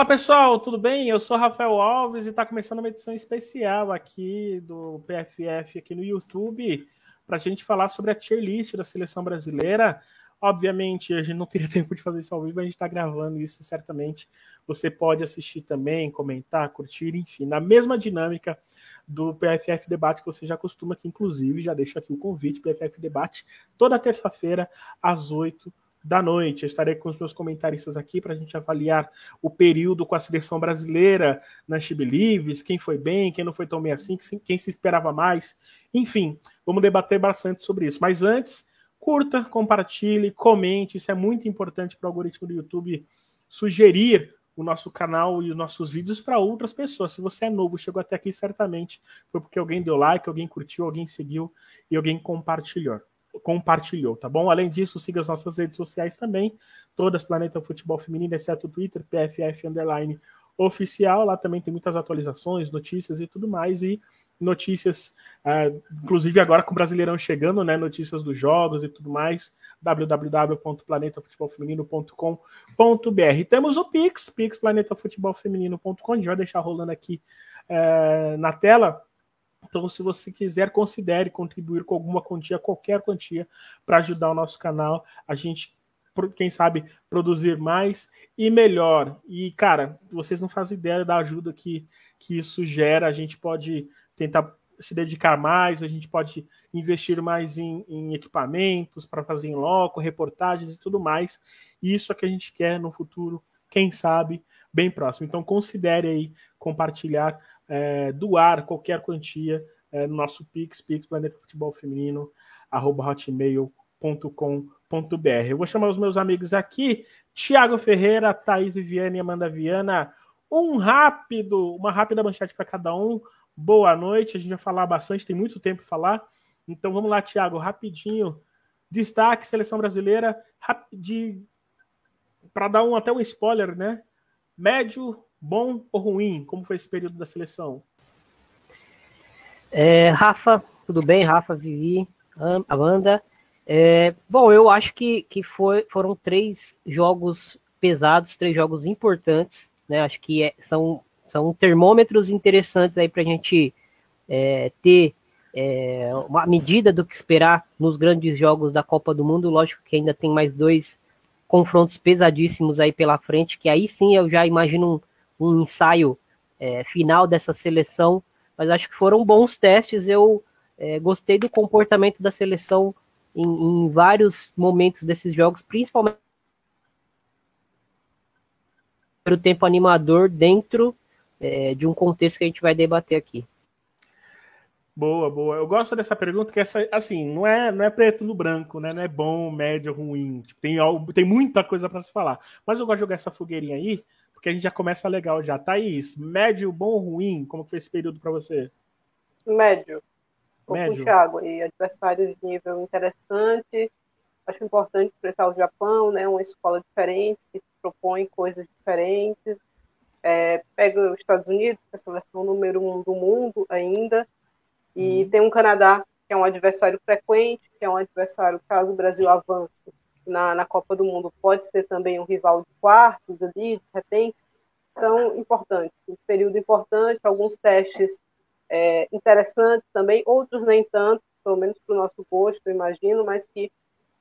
Fala pessoal, tudo bem? Eu sou Rafael Alves e está começando uma edição especial aqui do PFF aqui no YouTube para a gente falar sobre a tier list da seleção brasileira. Obviamente, a gente não teria tempo de fazer isso ao vivo, a gente está gravando isso certamente. Você pode assistir também, comentar, curtir, enfim, na mesma dinâmica do PFF Debate que você já costuma, que inclusive já deixo aqui o convite, PFF Debate, toda terça-feira, às 8 da noite. Eu estarei com os meus comentaristas aqui para a gente avaliar o período com a seleção brasileira na Chibilives, quem foi bem, quem não foi tão bem assim, quem se esperava mais. Enfim, vamos debater bastante sobre isso. Mas antes, curta, compartilhe, comente. Isso é muito importante para o algoritmo do YouTube sugerir o nosso canal e os nossos vídeos para outras pessoas. Se você é novo, chegou até aqui, certamente foi porque alguém deu like, alguém curtiu, alguém seguiu e alguém compartilhou compartilhou, tá bom? Além disso, siga as nossas redes sociais também, todas Planeta Futebol Feminino, exceto o Twitter, PFF Underline Oficial, lá também tem muitas atualizações, notícias e tudo mais, e notícias, uh, inclusive agora com o Brasileirão chegando, né, notícias dos jogos e tudo mais, www.planetafutebolfeminino.com.br. Temos o Pix, pixplanetafutebolfeminino.com, a gente vai deixar rolando aqui uh, na tela, então, se você quiser, considere contribuir com alguma quantia, qualquer quantia, para ajudar o nosso canal. A gente, quem sabe, produzir mais e melhor. E, cara, vocês não fazem ideia da ajuda que, que isso gera. A gente pode tentar se dedicar mais, a gente pode investir mais em, em equipamentos para fazer em loco, reportagens e tudo mais. E isso é que a gente quer no futuro, quem sabe, bem próximo. Então considere aí compartilhar é, doar qualquer quantia é, no nosso Pix, Pix Planeta Futebol Feminino, arroba hotmail.com.br. Eu vou chamar os meus amigos aqui, Tiago Ferreira, Thaís Viviane e Amanda Viana. Um rápido, uma rápida manchete para cada um. Boa noite, a gente vai falar bastante, tem muito tempo para falar. Então vamos lá, Tiago, rapidinho. Destaque, seleção brasileira, para dar um até um spoiler, né? Médio, Bom ou ruim? Como foi esse período da seleção? É, Rafa, tudo bem? Rafa, Vivi, Amanda. É, bom, eu acho que, que foi, foram três jogos pesados, três jogos importantes, né? Acho que é, são, são termômetros interessantes aí para a gente é, ter é, uma medida do que esperar nos grandes jogos da Copa do Mundo. Lógico que ainda tem mais dois confrontos pesadíssimos aí pela frente, que aí sim eu já imagino um, ensaio é, final dessa seleção, mas acho que foram bons testes. Eu é, gostei do comportamento da seleção em, em, vários momentos desses jogos, principalmente o tempo animador dentro é, de um contexto que a gente vai debater aqui. Boa, boa. Eu gosto dessa pergunta que essa, assim, não é, não é preto no branco, né? Não é bom, médio, ruim. Tipo, tem, tem muita coisa para se falar. Mas eu gosto de jogar essa fogueirinha aí, porque a gente já começa legal já. Thaís, médio, bom ou ruim? Como foi esse período para você? Médio. Tô médio. com o Thiago aí, adversário de nível interessante. Acho importante enfrentar o Japão, né? Uma escola diferente, que propõe coisas diferentes. É, pega os Estados Unidos, que é a seleção número um do mundo ainda. E uhum. tem um Canadá, que é um adversário frequente, que é um adversário, caso o Brasil avance, na, na Copa do Mundo pode ser também um rival de quartos ali, de repente. Então, importante, um período importante, alguns testes é, interessantes também, outros nem tanto, pelo menos para o nosso gosto, eu imagino, mas que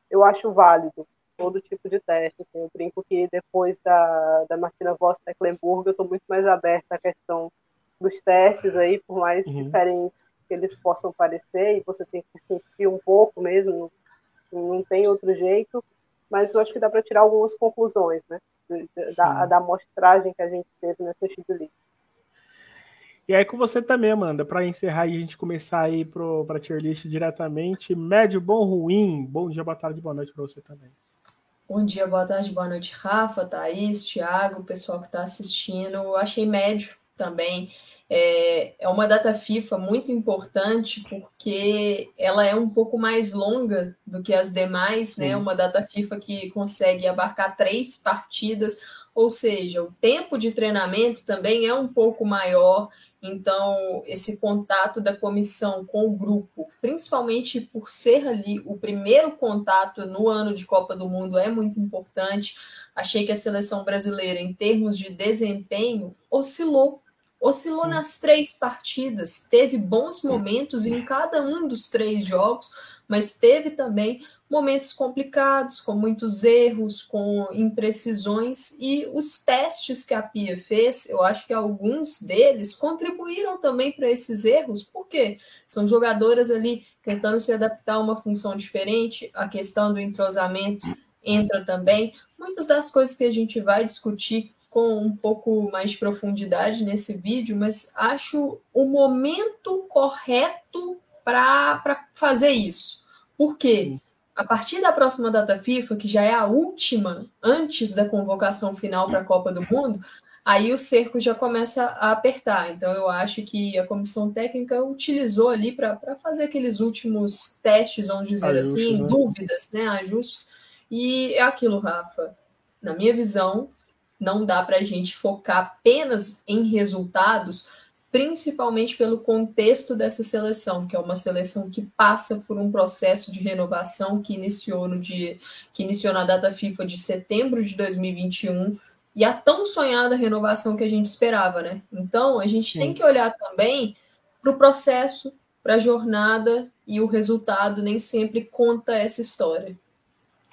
eu acho válido todo tipo de teste. Assim, eu brinco que depois da, da Martina Voss Mecklenburg, eu estou muito mais aberta à questão dos testes aí, por mais uhum. diferentes que eles possam parecer, e você tem que sentir um pouco mesmo, não tem outro jeito mas eu acho que dá para tirar algumas conclusões, né? Da, da amostragem que a gente teve nessa Chile E aí com você também, Amanda, para encerrar e a gente começar aí para a tier list diretamente, médio, bom, ruim, bom dia, boa tarde, boa noite para você também. Bom dia, boa tarde, boa noite, Rafa, Thaís, Thiago, pessoal que está assistindo. Eu achei médio também. é, é uma data FIFA muito importante porque ela é um pouco mais longa do que as demais, né? Uma data FIFA que consegue abarcar três partidas, ou seja, o tempo de treinamento também é um pouco maior. Então, esse contato da comissão com o grupo, principalmente por ser ali o primeiro contato no ano de Copa do Mundo, é muito importante. Achei que a seleção brasileira, em termos de desempenho, oscilou oscilou nas três partidas, teve bons momentos em cada um dos três jogos, mas teve também momentos complicados, com muitos erros, com imprecisões, e os testes que a Pia fez, eu acho que alguns deles contribuíram também para esses erros, porque são jogadoras ali tentando se adaptar a uma função diferente, a questão do entrosamento entra também. Muitas das coisas que a gente vai discutir com um pouco mais de profundidade nesse vídeo, mas acho o momento correto para fazer isso. Por quê? A partir da próxima data FIFA, que já é a última antes da convocação final para a Copa do Mundo, aí o cerco já começa a apertar. Então, eu acho que a comissão técnica utilizou ali para fazer aqueles últimos testes, vamos dizer Ajuste, assim, né? dúvidas, né, ajustes. E é aquilo, Rafa. Na minha visão, não dá para a gente focar apenas em resultados, principalmente pelo contexto dessa seleção, que é uma seleção que passa por um processo de renovação que iniciou no dia, que iniciou na data FIFA de setembro de 2021 e a tão sonhada renovação que a gente esperava, né? Então a gente Sim. tem que olhar também para o processo, para a jornada e o resultado nem sempre conta essa história.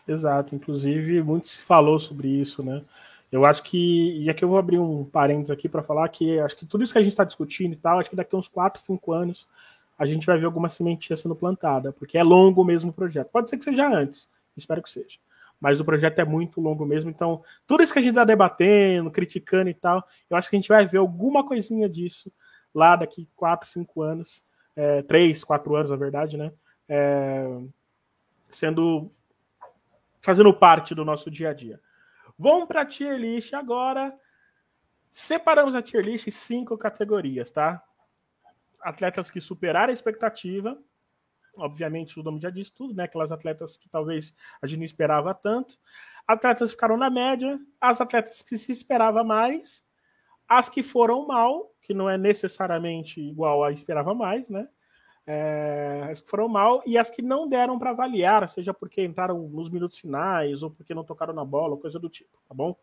Exato, inclusive muito se falou sobre isso, né? Eu acho que, e aqui eu vou abrir um parênteses aqui para falar que acho que tudo isso que a gente está discutindo e tal, acho que daqui a uns 4, 5 anos a gente vai ver alguma sementinha sendo plantada, porque é longo mesmo o projeto. Pode ser que seja antes, espero que seja. Mas o projeto é muito longo mesmo, então tudo isso que a gente está debatendo, criticando e tal, eu acho que a gente vai ver alguma coisinha disso lá daqui 4, 5 anos, é, 3, 4 anos, na verdade, né? É, sendo. fazendo parte do nosso dia a dia. Vamos para a tier list agora. Separamos a tier list em cinco categorias, tá? Atletas que superaram a expectativa. Obviamente, o nome já diz tudo, né? Aquelas atletas que talvez a gente não esperava tanto. Atletas que ficaram na média. As atletas que se esperava mais. As que foram mal, que não é necessariamente igual a esperava mais, né? É, as que foram mal e as que não deram para avaliar, seja porque entraram nos minutos finais ou porque não tocaram na bola, coisa do tipo, tá bom?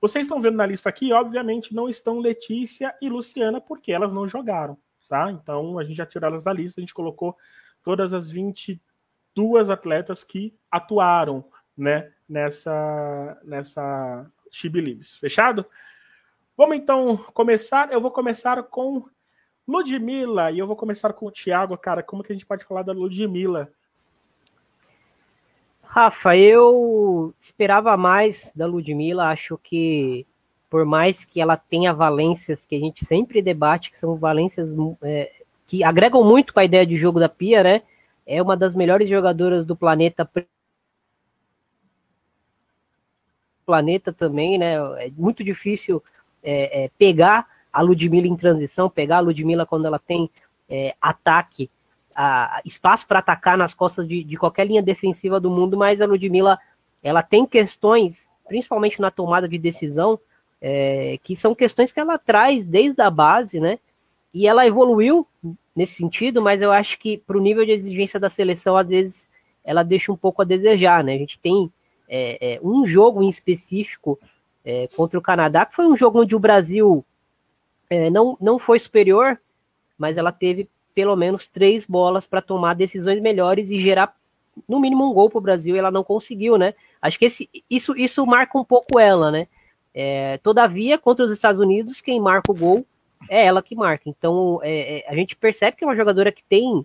Vocês estão vendo na lista aqui, obviamente não estão Letícia e Luciana porque elas não jogaram, tá? Então a gente já tirou elas da lista, a gente colocou todas as 22 atletas que atuaram, né, nessa nessa Believes. Fechado? Vamos então começar. Eu vou começar com Ludmilla, e eu vou começar com o Thiago, cara. Como que a gente pode falar da Ludmilla? Rafa, eu esperava mais da Ludmilla. Acho que, por mais que ela tenha valências que a gente sempre debate, que são valências é, que agregam muito com a ideia de jogo da Pia, né? É uma das melhores jogadoras do planeta. Planeta também, né? É muito difícil é, é, pegar a Ludmilla em transição, pegar a Ludmilla quando ela tem é, ataque, a, espaço para atacar nas costas de, de, qualquer linha defensiva do mundo, mas a Ludmilla ela tem questões, principalmente na tomada de decisão, é, que são questões que ela traz desde a base, né? E ela evoluiu nesse sentido, mas eu acho que para o nível de exigência da seleção, às vezes, ela deixa um pouco a desejar, né? A gente tem é, é um jogo em específico é, contra o Canadá, que foi um jogo onde o Brasil é, não, não foi superior, mas ela teve pelo menos três bolas para tomar decisões melhores e gerar no mínimo um gol para o Brasil e ela não conseguiu, né? Acho que esse, isso, isso marca um pouco ela, né? É, todavia, contra os Estados Unidos, quem marca o gol é ela que marca. Então, é, é a gente percebe que é uma jogadora que tem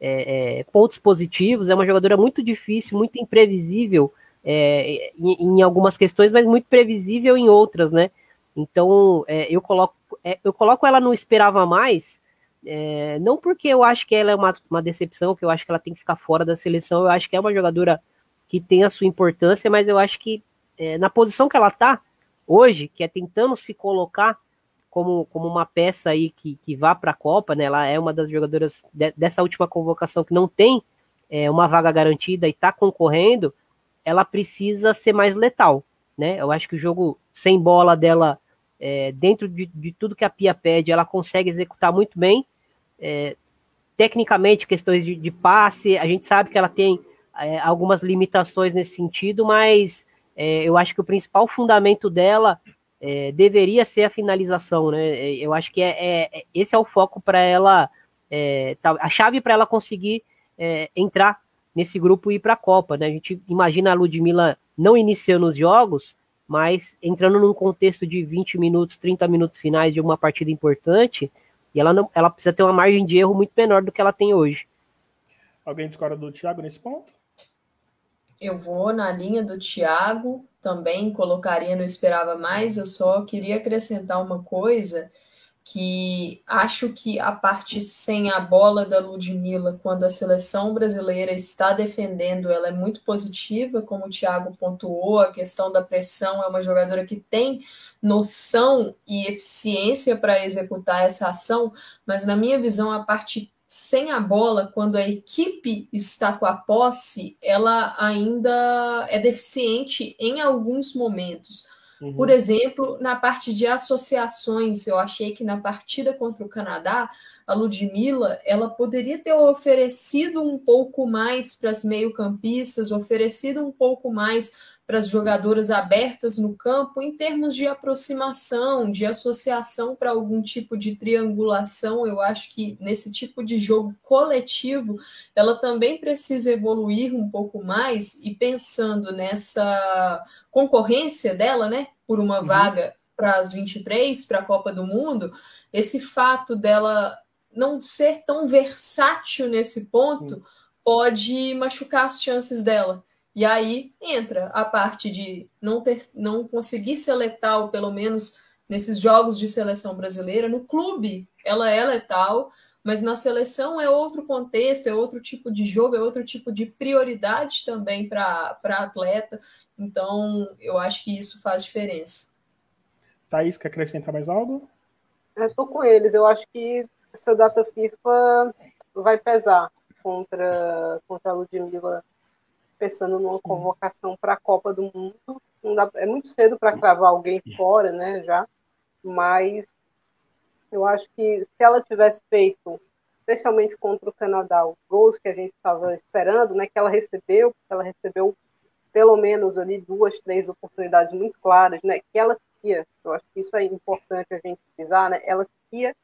é, é, pontos positivos, é uma jogadora muito difícil, muito imprevisível é, em, em, algumas questões, mas muito previsível em outras, né? Então, eu coloco é, eu coloco ela no esperava mais, é, não porque eu acho que ela é uma, uma decepção, que eu acho que ela tem que ficar fora da seleção, eu acho que é uma jogadora que tem a sua importância, mas eu acho que é, na posição que ela tá hoje, que é tentando se colocar como, como uma peça aí que, que vá para a Copa, né? Ela é uma das jogadoras de, dessa última convocação que não tem é, uma vaga garantida e está concorrendo, ela precisa ser mais letal, né? Eu acho que o jogo sem bola dela, é, dentro de, de, tudo que a Pia pede, ela consegue executar muito bem. É, tecnicamente, questões de, de, passe, a gente sabe que ela tem é, algumas limitações nesse sentido, mas é, eu acho que o principal fundamento dela é, deveria ser a finalização, né? É, eu acho que é, esse é o foco para ela, tá, a chave para ela conseguir entrar nesse grupo e ir para a Copa, né? A gente imagina a Ludmilla não iniciando os jogos, mas entrando num contexto de 20 minutos, 30 minutos finais de uma partida importante, e ela, não, ela precisa ter uma margem de erro muito menor do que ela tem hoje. Alguém discorda do Thiago nesse ponto? Eu vou na linha do Thiago, também colocaria, não esperava mais, eu só queria acrescentar uma coisa que acho que a parte sem a bola da Ludmilla, quando a seleção brasileira está defendendo, ela é muito positiva, como o Thiago pontuou, a questão da pressão é uma jogadora que tem noção e eficiência para executar essa ação, mas na minha visão a parte sem a bola, quando a equipe está com a posse, ela ainda é deficiente em alguns momentos. Uhum. Por exemplo, na parte de associações, eu achei que na partida contra o Canadá, a Ludmilla, ela poderia ter oferecido um pouco mais para as meio-campistas, oferecido um pouco mais para as jogadoras abertas no campo em termos de aproximação, de associação para algum tipo de triangulação. Eu acho que nesse tipo de jogo coletivo, ela também precisa evoluir um pouco mais e pensando nessa concorrência dela, né, por uma uhum. vaga para as 23, para a Copa do Mundo, esse fato dela não ser tão versátil nesse ponto uhum. pode machucar as chances dela. E aí entra a parte de não, ter, não conseguir ser letal, pelo menos nesses jogos de seleção brasileira. No clube, ela é letal, mas na seleção é outro contexto, é outro tipo de jogo, é outro tipo de prioridade também para atleta. Então, eu acho que isso faz diferença. Thaís, quer acrescentar mais algo? Eu estou com eles. Eu acho que essa data FIFA vai pesar contra, contra a Ludmilla pensando numa convocação para a Copa do Mundo. Dá, é muito cedo para cravar alguém fora, né, já, mas eu acho que se ela tivesse feito, especialmente contra o Canadá, os gols que a gente estava esperando, né, que ela recebeu, ela recebeu pelo menos ali duas, três oportunidades muito claras, né, que ela tinha, eu acho que isso é importante a gente frisar, né, ela tinha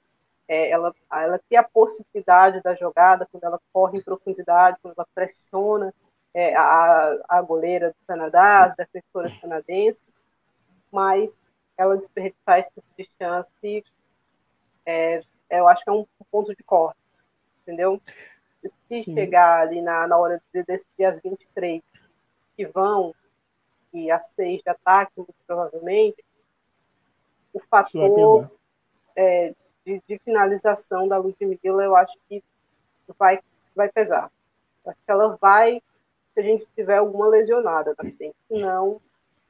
é, ela, ela tem a possibilidade da jogada, quando ela corre em profundidade, quando ela pressiona, é, a, a goleira do Canadá, as defensoras canadenses, mas ela desperdiçar esse tipo de chance, é, eu acho que é um ponto de corte, entendeu? Se Sim. chegar ali na, na hora de decidir as 23 que vão e as seis de ataque, muito provavelmente, o fator é, de, de, finalização da Ludmilla, eu acho que vai, vai pesar. Eu acho que ela vai se a gente tiver alguma lesionada na frente. Senão,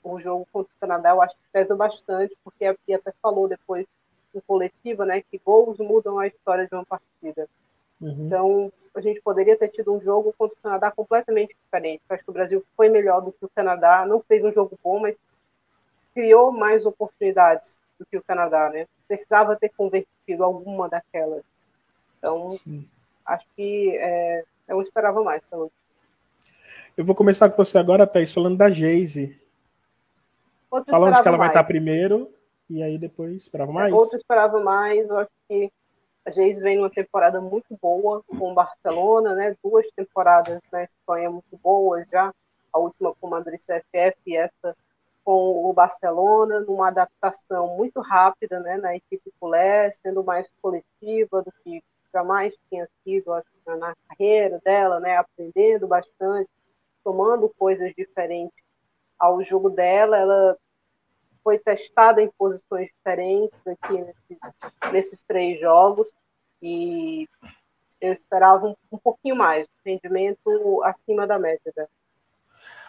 o jogo contra o Canadá eu acho que pesa bastante, porque a Pia até falou depois no coletivo, né, que gols mudam a história de uma partida. Uhum. Então, a gente poderia ter tido um jogo contra o Canadá completamente diferente. Eu acho que o Brasil foi melhor do que o Canadá, não fez um jogo bom, mas criou mais oportunidades do que o Canadá, né? Precisava ter convertido alguma daquelas. Então, Sim. acho que é, eu esperava mais pelo eu vou começar com você agora, Thaís, falando da Geise. Falando que ela mais. vai estar primeiro, e aí depois esperava mais? Outro esperava mais, eu acho que a Geise vem numa temporada muito boa com o Barcelona, né? Duas temporadas na Espanha muito boas já, a última com o Madrid CFF e essa com o Barcelona, numa adaptação muito rápida né, na equipe culé, sendo mais coletiva do que jamais tinha sido acho, na carreira dela, né, aprendendo bastante, tomando coisas diferentes ao jogo dela. Ela foi testada em posições diferentes aqui nesses, nesses três jogos e eu esperava um, um pouquinho mais, rendimento acima da média.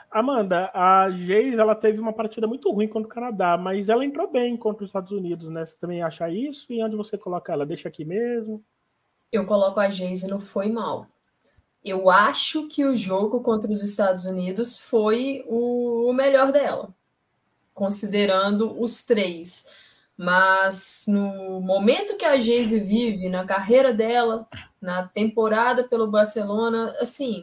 Amanda, a Geis ela teve uma partida muito ruim contra o Canadá, mas ela entrou bem contra os Estados Unidos, né? Você também acha isso? E onde você coloca ela? Deixa aqui mesmo? Eu coloco a Geis e não foi mal. Eu acho que o jogo contra os Estados Unidos foi o melhor dela, considerando os três. Mas no momento que a Geise vive, na carreira dela, na temporada pelo Barcelona, assim,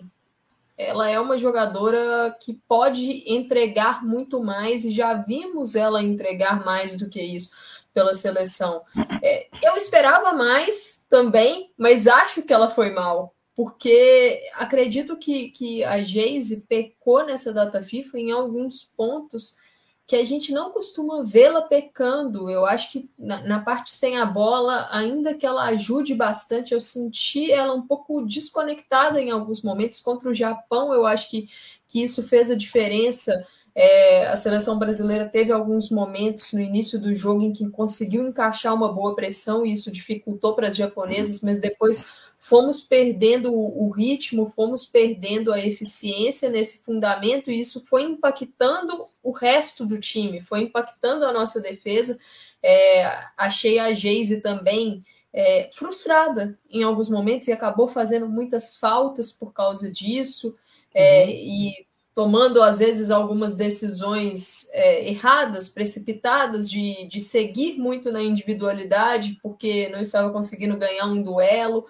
ela é uma jogadora que pode entregar muito mais e já vimos ela entregar mais do que isso pela seleção. É, eu esperava mais também, mas acho que ela foi mal, porque acredito que, que a Geise pecou nessa data FIFA em alguns pontos que a gente não costuma vê-la pecando. Eu acho que na, na, parte sem a bola, ainda que ela ajude bastante, eu senti ela um pouco desconectada em alguns momentos. Contra o Japão, eu acho que, que isso fez a diferença. É, a seleção brasileira teve alguns momentos no início do jogo em que conseguiu encaixar uma boa pressão e isso dificultou para as japonesas, mas depois fomos perdendo o ritmo, fomos perdendo a eficiência nesse fundamento, e isso foi impactando o resto do time, foi impactando a nossa defesa. É, achei a Geise também é, frustrada em alguns momentos e acabou fazendo muitas faltas por causa disso, é, uhum. e tomando às vezes algumas decisões é, erradas, precipitadas, de, de seguir muito na individualidade, porque não estava conseguindo ganhar um duelo.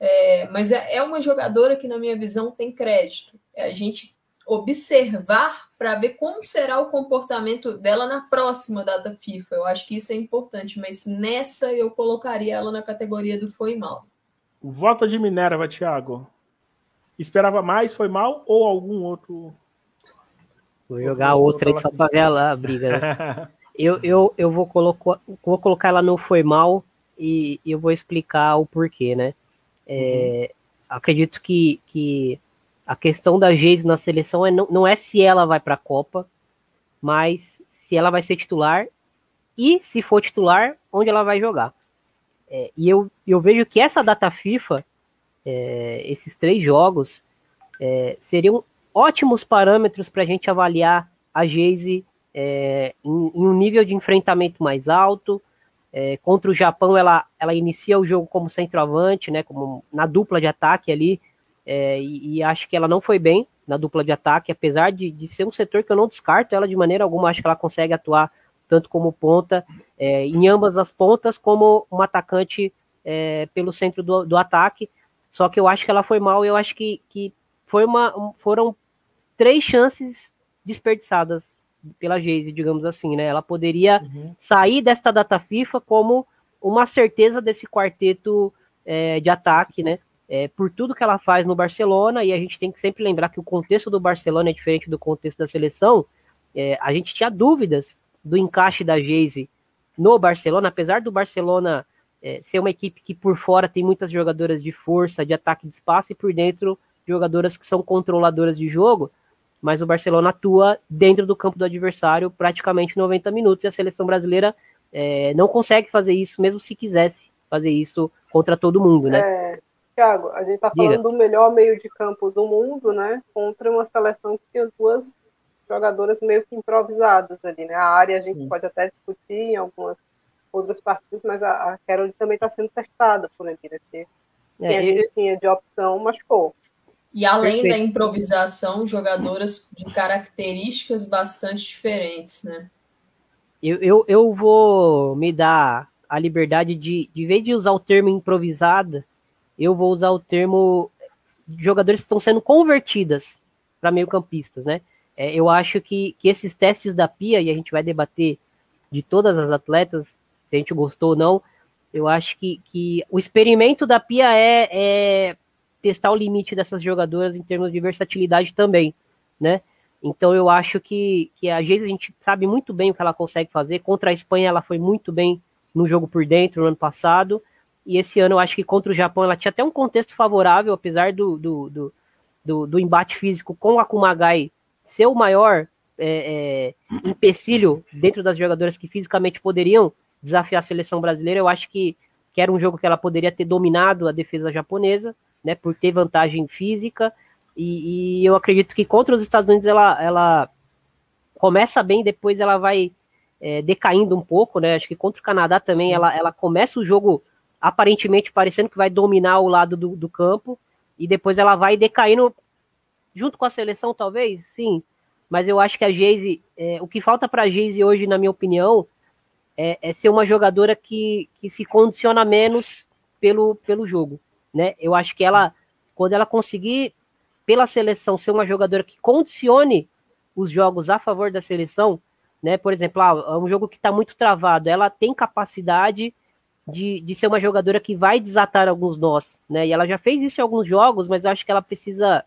É, mas é, é, uma jogadora que, na minha visão, tem crédito. É a gente observar para ver como será o comportamento dela na próxima data FIFA. Eu acho que isso é importante, mas nessa eu colocaria ela na categoria do foi mal. Volta de Minerva, Thiago. Esperava mais, foi mal ou algum outro? Vou jogar outra aí só para ver a briga. Né? eu, eu, eu vou, colocar, vou colocar ela no foi mal e, e eu vou explicar o porquê, né? É, acredito que, que a questão da Geise na seleção é, não, não é se ela vai para a Copa, mas se ela vai ser titular e, se for titular, onde ela vai jogar. É, e eu, eu vejo que essa data FIFA, é, esses três jogos, é, seriam ótimos parâmetros para a gente avaliar a Geise é, em, em, um nível de enfrentamento mais alto, é, contra o Japão, ela, ela inicia o jogo como centroavante, né, como na dupla de ataque ali, é, e, e, acho que ela não foi bem na dupla de ataque, apesar de, de ser um setor que eu não descarto ela de maneira alguma, acho que ela consegue atuar tanto como ponta, é, em ambas as pontas, como um atacante é, pelo centro do, do, ataque, só que eu acho que ela foi mal, eu acho que, que foi uma, foram três chances desperdiçadas pela Geise, digamos assim, né? Ela poderia uhum. sair desta data FIFA como uma certeza desse quarteto é, de ataque, né? É, por tudo que ela faz no Barcelona, e a gente tem que sempre lembrar que o contexto do Barcelona é diferente do contexto da seleção. É, a gente tinha dúvidas do encaixe da Geise no Barcelona, apesar do Barcelona é, ser uma equipe que por fora tem muitas jogadoras de força, de ataque de espaço, e por dentro jogadoras que são controladoras de jogo mas o Barcelona atua dentro do campo do adversário praticamente 90 minutos e a seleção brasileira é, não consegue fazer isso, mesmo se quisesse fazer isso contra todo mundo, né? É, Thiago, a gente está falando do melhor meio de campo do mundo, né? Contra uma seleção que tinha duas jogadoras meio que improvisadas ali, né? A área a gente Sim. pode até discutir em algumas outras partidas, mas a, a Carol também está sendo testada por ali, né? Porque é, a gente tinha de opção machucou. E além Perfeito. da improvisação, jogadoras de características bastante diferentes, né? Eu, eu, eu vou me dar a liberdade de, de vez de usar o termo improvisada, eu vou usar o termo jogadores que estão sendo convertidas para meio-campistas, né? É, eu acho que, que esses testes da Pia, e a gente vai debater de todas as atletas, se a gente gostou ou não, eu acho que, que o experimento da Pia é, é testar o limite dessas jogadoras em termos de versatilidade também, né? Então eu acho que, que a Geisa a gente sabe muito bem o que ela consegue fazer. Contra a Espanha ela foi muito bem no jogo por dentro no ano passado. E esse ano eu acho que contra o Japão ela tinha até um contexto favorável, apesar do, do, do, do, do embate físico com a Kumagai ser o maior é, é, empecilho dentro das jogadoras que fisicamente poderiam desafiar a seleção brasileira. Eu acho que, que era um jogo que ela poderia ter dominado a defesa japonesa né, por ter vantagem física. E, e, eu acredito que contra os Estados Unidos ela, ela começa bem, depois ela vai é, decaindo um pouco, né? Acho que contra o Canadá também ela, ela começa o jogo aparentemente parecendo que vai dominar o lado do, do campo e depois ela vai decaindo junto com a seleção, talvez, sim. Mas eu acho que a Geise, é, o que falta para a Geise hoje, na minha opinião, é, é, ser uma jogadora que, que se condiciona menos pelo, pelo jogo, né? Eu acho que ela, quando ela conseguir pela seleção ser uma jogadora que condicione os jogos a favor da seleção, né? Por exemplo, ah, é um jogo que está muito travado, ela tem capacidade de, de ser uma jogadora que vai desatar alguns nós, né? E ela já fez isso em alguns jogos, mas acho que ela precisa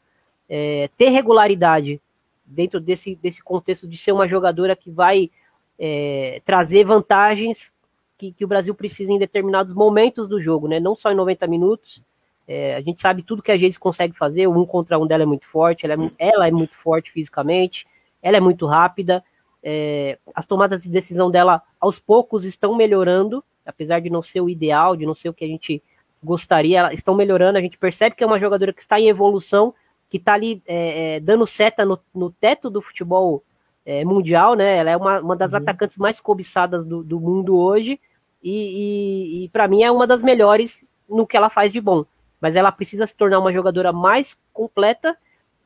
é, ter regularidade dentro desse, desse contexto de ser uma jogadora que vai é, trazer vantagens que, que, o Brasil precisa em determinados momentos do jogo, né? Não só em 90 minutos, é, a gente sabe tudo que a Geise consegue fazer, o um contra um dela é muito forte, ela é, ela é muito forte fisicamente, ela é muito rápida, é, as tomadas de decisão dela aos poucos estão melhorando, apesar de não ser o ideal, de não ser o que a gente gostaria, elas estão melhorando, a gente percebe que é uma jogadora que está em evolução, que está ali é, é, dando seta no, no, teto do futebol é, mundial, né? Ela é uma, uma das uhum. atacantes mais cobiçadas do, do mundo hoje, e, e, e para mim é uma das melhores no que ela faz de bom mas ela precisa se tornar uma jogadora mais completa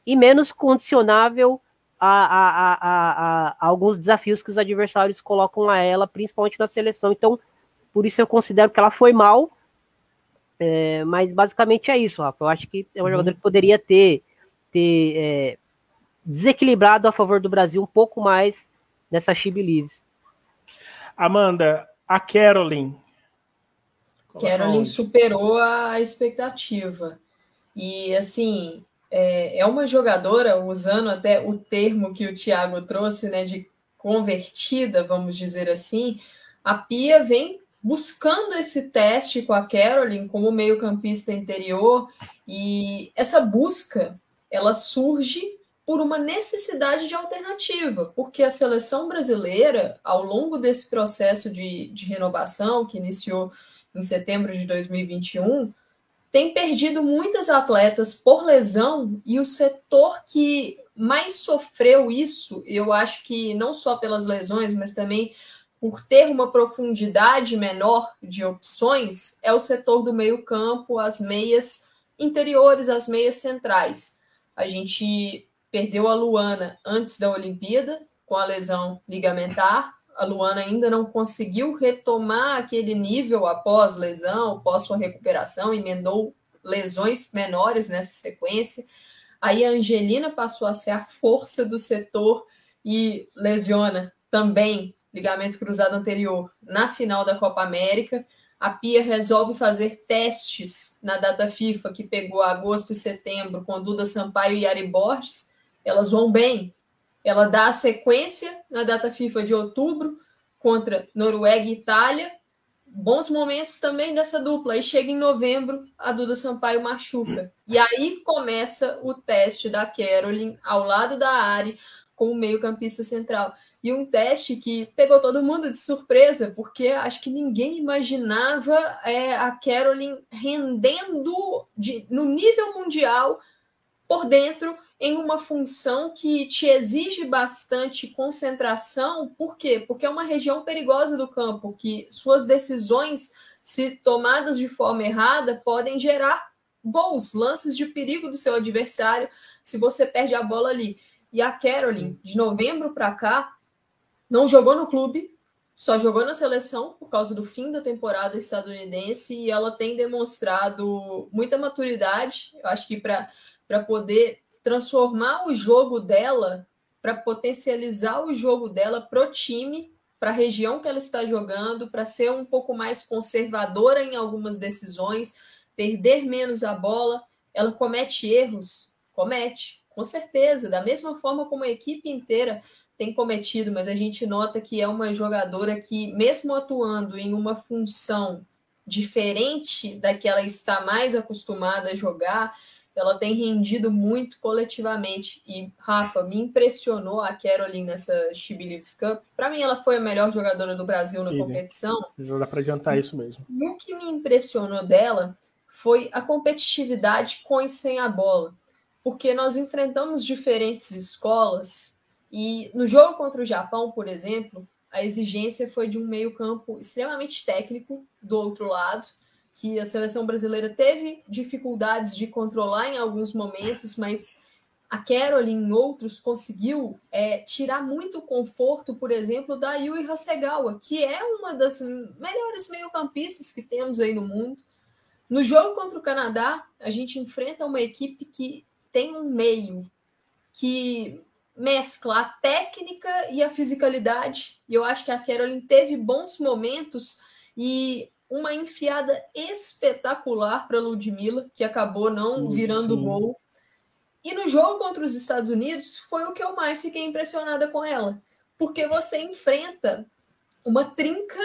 e menos condicionável a, a, a, a, alguns desafios que os adversários colocam a ela, principalmente na seleção. Então, por isso eu considero que ela foi mal, é, mas basicamente é isso, Rafa. Eu acho que é uma uhum. jogadora que poderia ter, ter é, desequilibrado a favor do Brasil um pouco mais nessa Chibi Leaves. Amanda, a Caroline Carolyn superou a expectativa. E, assim, é, é uma jogadora, usando até o termo que o Thiago trouxe, né, de convertida, vamos dizer assim, a Pia vem buscando esse teste com a Carolyn como meio-campista interior e essa busca ela surge por uma necessidade de alternativa, porque a seleção brasileira, ao longo desse processo de, de renovação que iniciou em setembro de 2021, tem perdido muitas atletas por lesão e o setor que mais sofreu isso, eu acho que não só pelas lesões, mas também por ter uma profundidade menor de opções, é o setor do meio-campo, as meias interiores, as meias centrais. A gente perdeu a Luana antes da Olimpíada, com a lesão ligamentar, a Luana ainda não conseguiu retomar aquele nível após lesão, após sua recuperação, emendou lesões menores nessa sequência. Aí a Angelina passou a ser a força do setor e lesiona também ligamento cruzado anterior na final da Copa América. A Pia resolve fazer testes na data FIFA, que pegou agosto e setembro, com Duda Sampaio e Ari Borges. Elas vão bem, ela dá a sequência na data FIFA de outubro contra Noruega e Itália. Bons momentos também dessa dupla. Aí chega em novembro, a Duda Sampaio machuca. E aí começa o teste da Caroline ao lado da Ari como meio-campista central. E um teste que pegou todo mundo de surpresa, porque acho que ninguém imaginava é, a Caroline rendendo de, no nível mundial por dentro em uma função que te exige bastante concentração. Por quê? Porque é uma região perigosa do campo, que suas decisões, se tomadas de forma errada, podem gerar gols, lances de perigo do seu adversário se você perde a bola ali. E a Caroline, de novembro para cá, não jogou no clube, só jogou na seleção por causa do fim da temporada estadunidense e ela tem demonstrado muita maturidade. Eu acho que para poder transformar o jogo dela para potencializar o jogo dela pro time, para a região que ela está jogando, para ser um pouco mais conservadora em algumas decisões, perder menos a bola. Ela comete erros, comete, com certeza, da mesma forma como a equipe inteira tem cometido, mas a gente nota que é uma jogadora que, mesmo atuando em uma função diferente da que ela está mais acostumada a jogar, ela tem rendido muito coletivamente. E, Rafa, me impressionou a Caroline nessa She Believes Cup. Para mim, ela foi a melhor jogadora do Brasil na Sim, competição. Dá para adiantar isso mesmo. E o que me impressionou dela foi a competitividade com e sem a bola. porque nós enfrentamos diferentes escolas e no jogo contra o Japão, por exemplo, a exigência foi de um meio-campo extremamente técnico do outro lado, que a seleção brasileira teve dificuldades de controlar em alguns momentos, mas a Carol em outros conseguiu é, tirar muito conforto, por exemplo, da Yui Hasegawa, que é uma das melhores meio-campistas que temos aí no mundo. No jogo contra o Canadá, a gente enfrenta uma equipe que tem um meio que mescla a técnica e a fisicalidade. E eu acho que a Carolyn teve bons momentos e uma enfiada espetacular para Ludmilla, que acabou não virando sim. gol. E no jogo contra os Estados Unidos foi o que eu mais fiquei impressionada com ela, porque você enfrenta uma trinca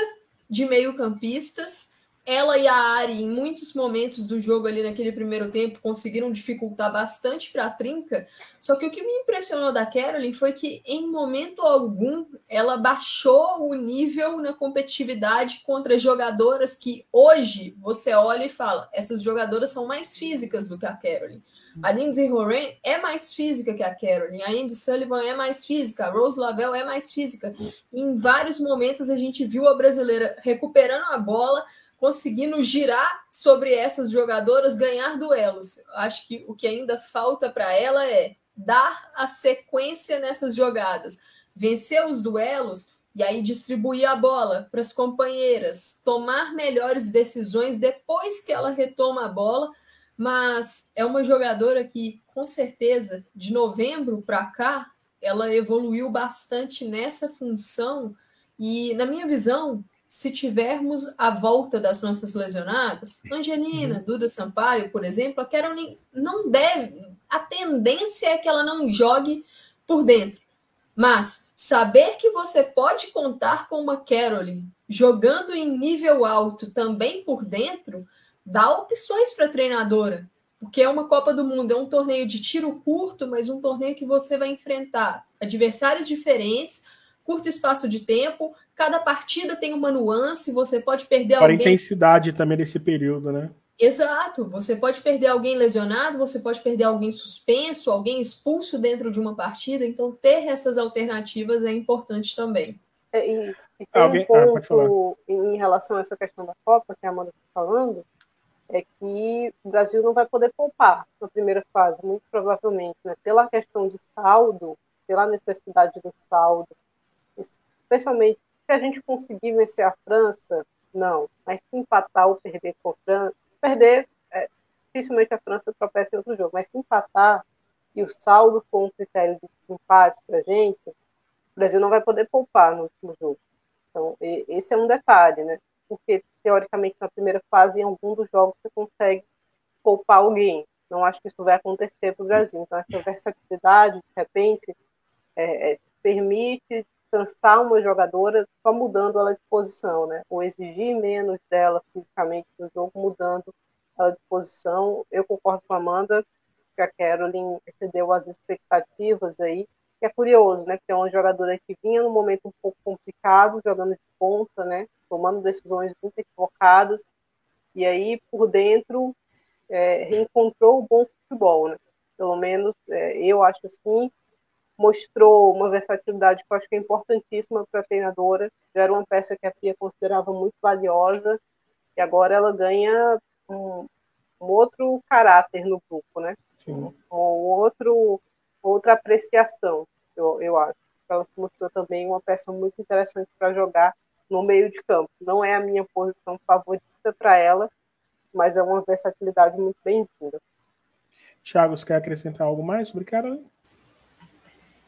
de meio-campistas. Ela e a Ari, em muitos momentos do jogo ali naquele primeiro tempo, conseguiram dificultar bastante para a trinca. Só que o que me impressionou da Carolyn foi que, em momento algum, ela baixou o nível na competitividade contra jogadoras que hoje você olha e fala: essas jogadoras são mais físicas do que a Carolyn. A Lindsay Horan é mais física que a Carolyn, a Andy Sullivan é mais física, a Rose Lavelle é mais física. E em vários momentos a gente viu a brasileira recuperando a bola, conseguindo girar sobre essas jogadoras, ganhar duelos. Acho que o que ainda falta para ela é dar a sequência nessas jogadas, vencer os duelos e aí distribuir a bola para as companheiras, tomar melhores decisões depois que ela retoma a bola mas é uma jogadora que, com certeza, de novembro para cá, ela evoluiu bastante nessa função. E, na minha visão, se tivermos a volta das nossas lesionadas, Angelina, uhum. Duda Sampaio, por exemplo, a Carolyn não deve. A tendência é que ela não jogue por dentro. Mas saber que você pode contar com uma Carolyn jogando em nível alto também por dentro dá opções para a treinadora, porque é uma Copa do Mundo, é um torneio de tiro curto, mas um torneio que você vai enfrentar adversários diferentes, curto espaço de tempo, cada partida tem uma nuance, você pode perder Fora alguém... a intensidade também desse período, né? Exato, você pode perder alguém lesionado, você pode perder alguém suspenso, alguém expulso dentro de uma partida, então ter essas alternativas é importante também. É, e, e tem alguém... um ah, ponto ah, em relação a essa questão da Copa, que a Amanda está falando, é que o Brasil não vai poder poupar na primeira fase, muito provavelmente, né? pela questão de saldo, pela necessidade do saldo, especialmente se a gente conseguir vencer a França, não, mas se empatar ou perder com a França, perder, é, dificilmente a França tropeça em outro jogo, mas se empatar e o saldo for um critério de desempate para a gente, o Brasil não vai poder poupar no último jogo. Então, esse é um detalhe, né? porque teoricamente na primeira fase, em algum dos jogos, você consegue poupar alguém. Não acho que isso vai acontecer para o Brasil. Então, essa versatilidade, de repente, é, é, permite cansar uma jogadora só mudando ela de posição, né? Ou exigir menos dela fisicamente no jogo, mudando ela de posição. Eu concordo com a Amanda que a Carolyn excedeu as expectativas aí. Que é curioso, né? Porque é uma jogadora que vinha num momento um pouco complicado, jogando de ponta, né? tomando decisões muito equivocadas, e aí por dentro é, reencontrou o bom futebol, né? Pelo menos é, eu acho assim, mostrou uma versatilidade que eu acho que é importantíssima para a treinadora. Já era uma peça que a Pia considerava muito valiosa e agora ela ganha um, um outro caráter no grupo, né? Sim. Um, outro outra apreciação, eu, eu acho. Ela se mostrou também uma peça muito interessante para jogar no meio de campo. Não é a minha posição favorita para ela, mas é uma versatilidade muito bem-vinda. Thiago, você quer acrescentar algo mais? É,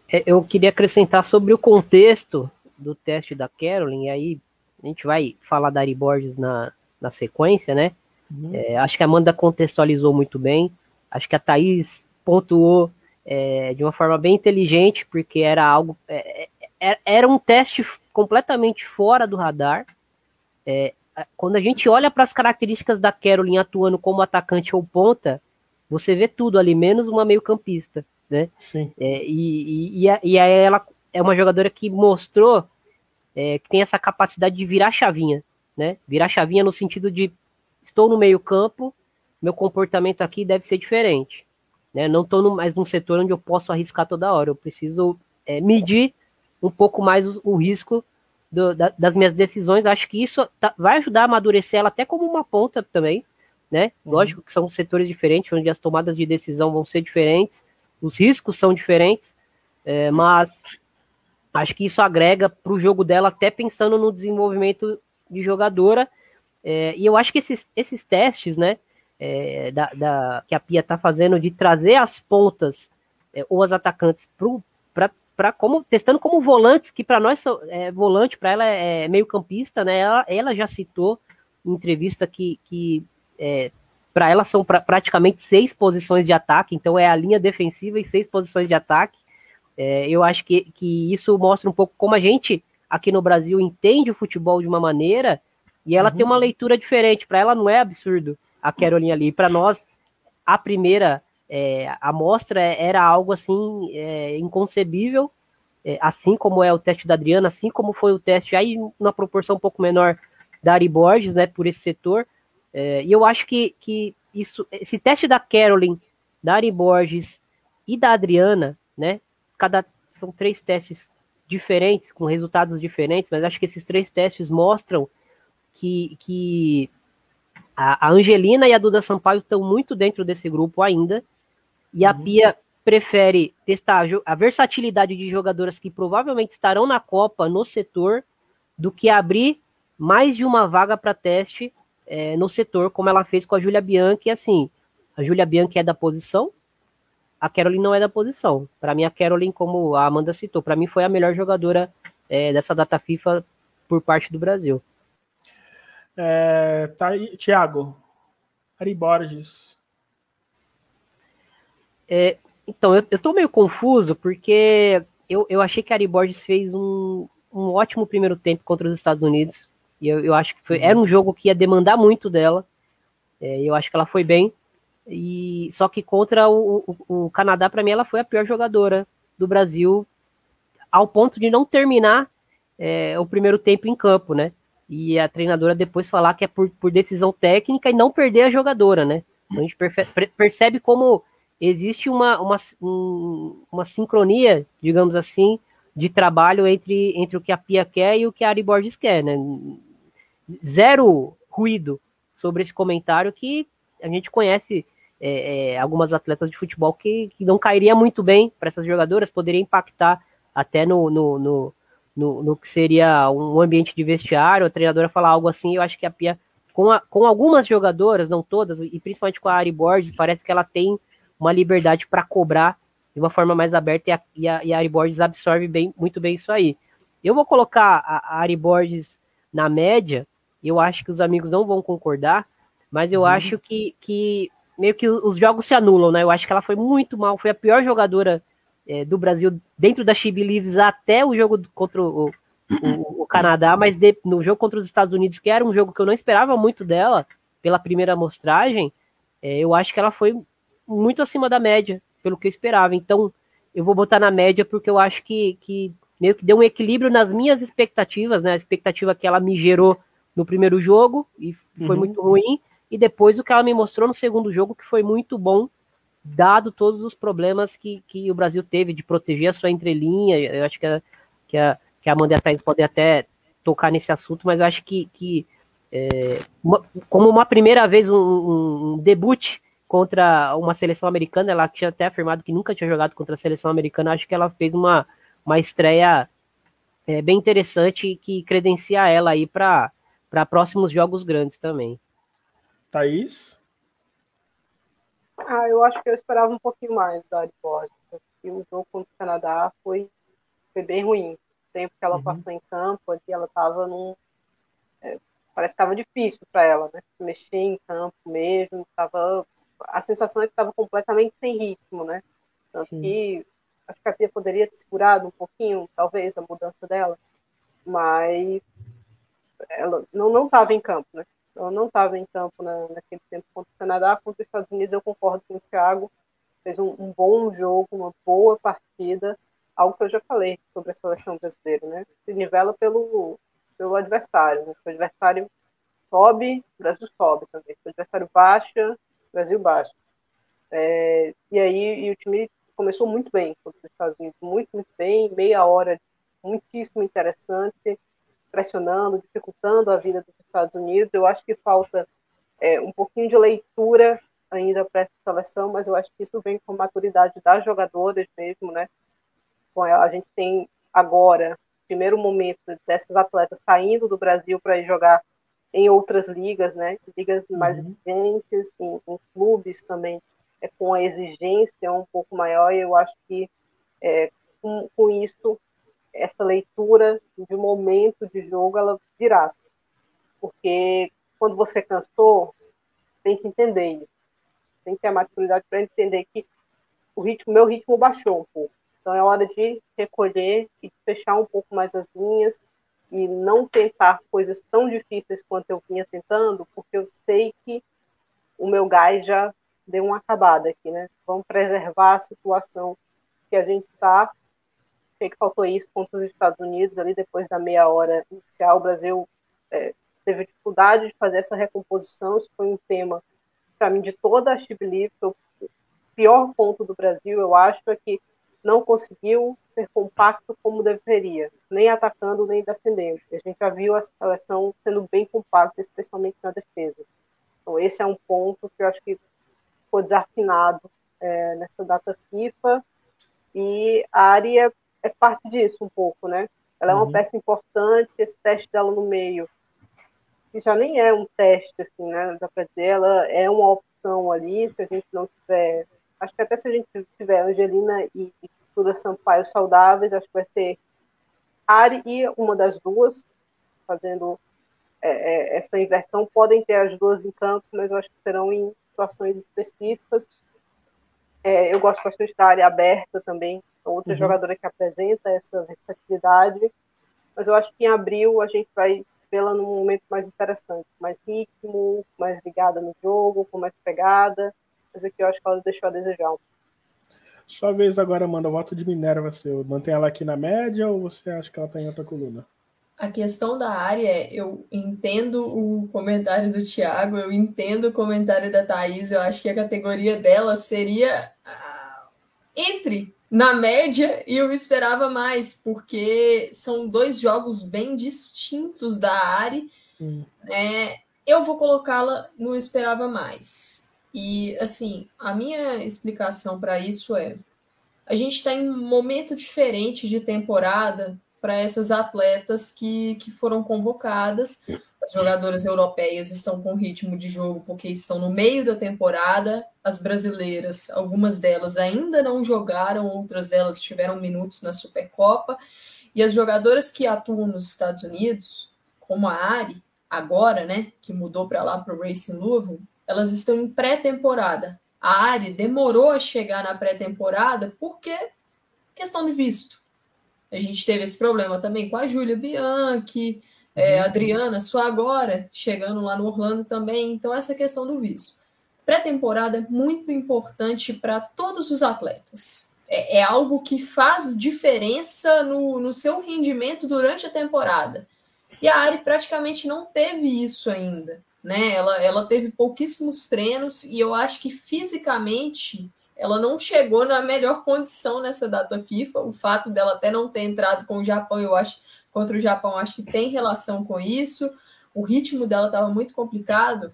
eu queria acrescentar sobre o contexto do teste da Carolyn, e aí a gente vai falar da Ari Borges na, na sequência, né? Uhum. É, acho que a Amanda contextualizou muito bem, acho que a Thaís pontuou é, de uma forma bem inteligente, porque era algo. É, é era um teste completamente fora do radar. É, quando a gente olha para as características da Carolyn atuando como atacante ou ponta, você vê tudo ali, menos uma meio-campista, né? Sim. É, e, e, e, e ela é uma jogadora que mostrou é, que tem essa capacidade de virar chavinha, né? Virar chavinha no sentido de estou no meio-campo, meu comportamento aqui deve ser diferente. Né? Não estou mais num setor onde eu posso arriscar toda hora. Eu preciso é, medir um pouco mais o, o risco do, da, das minhas decisões. Acho que isso tá, vai ajudar a amadurecer ela até como uma ponta também. Né? Uhum. Lógico que são setores diferentes, onde as tomadas de decisão vão ser diferentes, os riscos são diferentes, é, mas acho que isso agrega para o jogo dela, até pensando no desenvolvimento de jogadora. É, e eu acho que esses, esses testes, né, é, da, da, que a Pia está fazendo de trazer as pontas é, ou as atacantes para como testando como volantes, que para nós é volante, para ela é meio campista, né? Ela, ela já citou em entrevista que, que é, para ela são pra, praticamente seis posições de ataque, então é a linha defensiva e seis posições de ataque. É, eu acho que, que isso mostra um pouco como a gente aqui no Brasil entende o futebol de uma maneira e ela uhum. tem uma leitura diferente. Para ela não é absurdo a Caroline ali. Para nós, a primeira é, amostra era algo assim é, inconcebível, é, assim como é o teste da Adriana, assim como foi o teste aí numa proporção um pouco menor da Ari Borges, né, por esse setor. É, e eu acho que, que isso, esse teste da Caroline, da Ari Borges e da Adriana, né, cada são três testes diferentes, com resultados diferentes, mas acho que esses três testes mostram que, que a, a Angelina e a Duda Sampaio estão muito dentro desse grupo ainda, e a uhum. Pia prefere testar a versatilidade de jogadoras que provavelmente estarão na Copa no setor do que abrir mais de uma vaga para teste é, no setor, como ela fez com a Julia Bianchi. Assim, a Julia Bianchi é da posição, a Caroline não é da posição. Para mim, a Caroline, como a Amanda citou, para mim foi a melhor jogadora é, dessa data FIFA por parte do Brasil. É, tá aí, Thiago, Ari Borges. É, então, eu, eu tô meio confuso porque eu, eu achei que a Ari Borges fez um, um ótimo primeiro tempo contra os Estados Unidos. E eu, eu acho que foi, era um jogo que ia demandar muito dela. É, eu acho que ela foi bem. E só que contra o, o, o Canadá, para mim, ela foi a pior jogadora do Brasil, ao ponto de não terminar é, o primeiro tempo em campo, né? E a treinadora depois falar que é por, por decisão técnica e não perder a jogadora, né? Então a gente percebe como existe uma, uma, uma sincronia, digamos assim, de trabalho entre, entre o que a Pia quer e o que a Ari Borges quer, né? Zero ruído sobre esse comentário que a gente conhece é, é, algumas atletas de futebol que, que não cairia muito bem para essas jogadoras, poderia impactar até no, no, no, no, no que seria um ambiente de vestiário, a treinadora falar algo assim, eu acho que a Pia, com, a, com algumas jogadoras, não todas, e principalmente com a Ari Borges, parece que ela tem uma liberdade para cobrar de uma forma mais aberta e a, e a, e a Ari Borges absorve bem, muito bem isso aí. Eu vou colocar a, a Ari Borges na média, eu acho que os amigos não vão concordar, mas eu uhum. acho que, que meio que os jogos se anulam, né? Eu acho que ela foi muito mal, foi a pior jogadora é, do Brasil dentro da Chibi Leaves até o jogo contra o, o, o Canadá, mas de, no jogo contra os Estados Unidos, que era um jogo que eu não esperava muito dela, pela primeira amostragem, é, eu acho que ela foi muito acima da média, pelo que eu esperava. Então, eu vou botar na média porque eu acho que, que meio que deu um equilíbrio nas minhas expectativas, né? A expectativa que ela me gerou no primeiro jogo e foi uhum. muito ruim, e depois o que ela me mostrou no segundo jogo, que foi muito bom, dado todos os problemas que, que o Brasil teve de proteger a sua entrelinha. Eu acho que a, que a, que a Amanda e a Thaís podem até tocar nesse assunto, mas eu acho que, que é, uma, como uma primeira vez um, um, um debut contra uma seleção americana, ela tinha até afirmado que nunca tinha jogado contra a seleção americana, acho que ela fez uma, uma estreia é, bem interessante que credencia ela aí para próximos jogos grandes também. Thaís? Ah, eu acho que eu esperava um pouquinho mais da Ari Borges. O jogo contra o Canadá foi, foi bem ruim. O tempo que ela uhum. passou em campo, ali ela estava num. É, parece que estava difícil para ela, né? Mexer em campo mesmo, estava a sensação é que estava completamente sem ritmo, né? Tanto Sim. que acho que a Pia poderia ter segurado um pouquinho, talvez, a mudança dela, mas ela não estava em campo, né? Ela não estava em campo na, naquele tempo contra o Canadá, contra os Estados Unidos, eu concordo com o Thiago, fez um, um, bom jogo, uma boa partida, algo que eu já falei sobre a seleção brasileira, né? Se nivela pelo, pelo adversário, né? Se o adversário sobe, o Brasil sobe também. Se o adversário baixa, Brasil baixa. É, e aí e o time começou muito bem contra os Estados Unidos, muito, muito bem, meia hora muitíssimo interessante, pressionando, dificultando a vida dos Estados Unidos. Eu acho que falta é, um pouquinho de leitura ainda para essa seleção, mas eu acho que isso vem com a maturidade das jogadoras mesmo, né? A gente tem agora, primeiro momento dessas atletas saindo do Brasil para ir jogar em outras ligas, né? Ligas mais uhum. exigentes, em, em, clubes também é, com a exigência um pouco maior, e eu acho que é, com, com isso, essa leitura de momento de jogo, ela virá. Porque quando você cansou, tem que entender isso. Tem que ter a maturidade para entender que o ritmo, meu ritmo baixou um pouco. Então é hora de recolher e de fechar um pouco mais as linhas e não tentar coisas tão difíceis quanto eu vinha tentando, porque eu sei que o meu gás já deu uma acabada aqui, né? Vamos preservar a situação que a gente está. Sei que faltou isso contra os Estados Unidos ali depois da meia hora inicial. O Brasil é, teve dificuldade de fazer essa recomposição. Isso foi um tema para mim de toda a Chip O pior ponto do Brasil, eu acho, é que não conseguiu ser compacto como deveria, nem atacando nem defendendo. A gente já viu a seleção sendo bem compacta, especialmente na defesa. Então, esse é um ponto que eu acho que ficou desafinado é, nessa data FIFA. E a área é parte disso um pouco, né? Ela é uma uhum. peça importante, esse teste dela no meio, que já nem é um teste, assim, né? Dá para dizer, ela é uma opção ali, se a gente não tiver Acho que até se a gente tiver Angelina e, e Duda Sampaio saudáveis, acho que vai ser Ari e uma das duas fazendo é, é, essa inversão. Podem ter as duas em campo, mas eu acho que serão em situações específicas. É, eu gosto bastante da área aberta também, outra uhum. jogadora que apresenta essa versatilidade. Mas eu acho que em abril a gente vai vê-la num momento mais interessante, mais ritmo, mais ligada no jogo, com mais pegada mas aqui eu acho que ela deixou a desejar. Sua vez agora, Amanda, o voto de Minerva seu. Mantém ela aqui na média ou você acha que ela está em outra coluna? A questão da área, é, eu entendo o comentário do Thiago, eu entendo o comentário da Thaís, eu acho que a categoria dela seria uh, entre na média e eu esperava mais, porque são dois jogos bem distintos da Ari. Hum. Né? Eu vou colocá-la no esperava mais. E, assim, a minha explicação para isso é: a gente está em um momento diferente de temporada para essas atletas que, que foram convocadas. As jogadoras europeias estão com ritmo de jogo porque estão no meio da temporada. As brasileiras, algumas delas ainda não jogaram, outras delas tiveram minutos na Supercopa. E as jogadoras que atuam nos Estados Unidos, como a Ari, agora, né, que mudou para lá para o Racing Louisville, elas estão em pré-temporada. A Ari demorou a chegar na pré-temporada porque questão de visto. A gente teve esse problema também com a Júlia Bianchi, é, uhum. Adriana, só agora, chegando lá no Orlando também. Então, essa questão do visto. Pré-temporada é muito importante para todos os atletas. É, é, algo que faz diferença no, no seu rendimento durante a temporada. E a Ari praticamente não teve isso ainda né? Ela, ela teve pouquíssimos treinos e eu acho que fisicamente ela não chegou na melhor condição nessa data FIFA. O fato dela até não ter entrado com o Japão, eu acho, contra o Japão, acho que tem relação com isso. O ritmo dela estava muito complicado.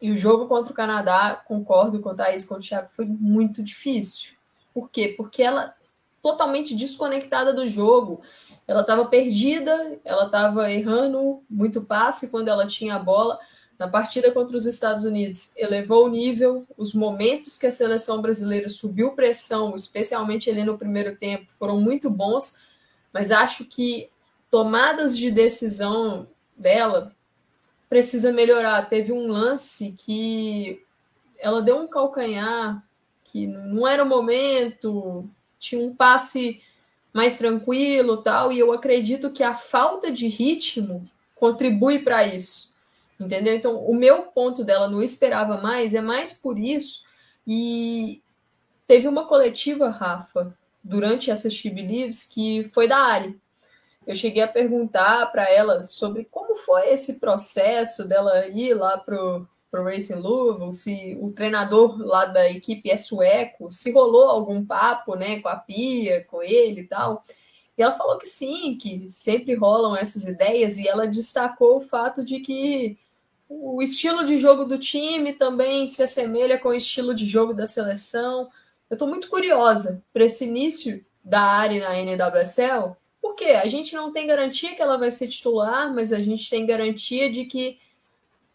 E o jogo contra o Canadá, concordo com a Thaís, com o Thiago, foi muito difícil. Por quê? Porque ela totalmente desconectada do jogo. Ela estava perdida, ela estava errando muito passe quando ela tinha a bola. Na partida contra os Estados Unidos, elevou o nível, os momentos que a seleção brasileira subiu pressão, especialmente ali no primeiro tempo, foram muito bons, mas acho que tomadas de decisão dela precisa melhorar. Teve um lance que ela deu um calcanhar que não era o momento, tinha um passe mais tranquilo, tal, e eu acredito que a falta de ritmo contribui para isso. Entendeu? Então, o meu ponto dela não esperava mais, é mais por isso. E teve uma coletiva, Rafa, durante essa She Believes, que foi da Ari. Eu cheguei a perguntar para ela sobre como foi esse processo dela ir lá pro, para o Racing Louisville, se o treinador lá da equipe é sueco, se rolou algum papo né, com a Pia, com ele e tal. E ela falou que sim, que sempre rolam essas ideias, e ela destacou o fato de que o estilo de jogo do time também se assemelha com o estilo de jogo da seleção. Eu estou muito curiosa para esse início da área na NWSL, porque a gente não tem garantia que ela vai ser titular, mas a gente tem garantia de que.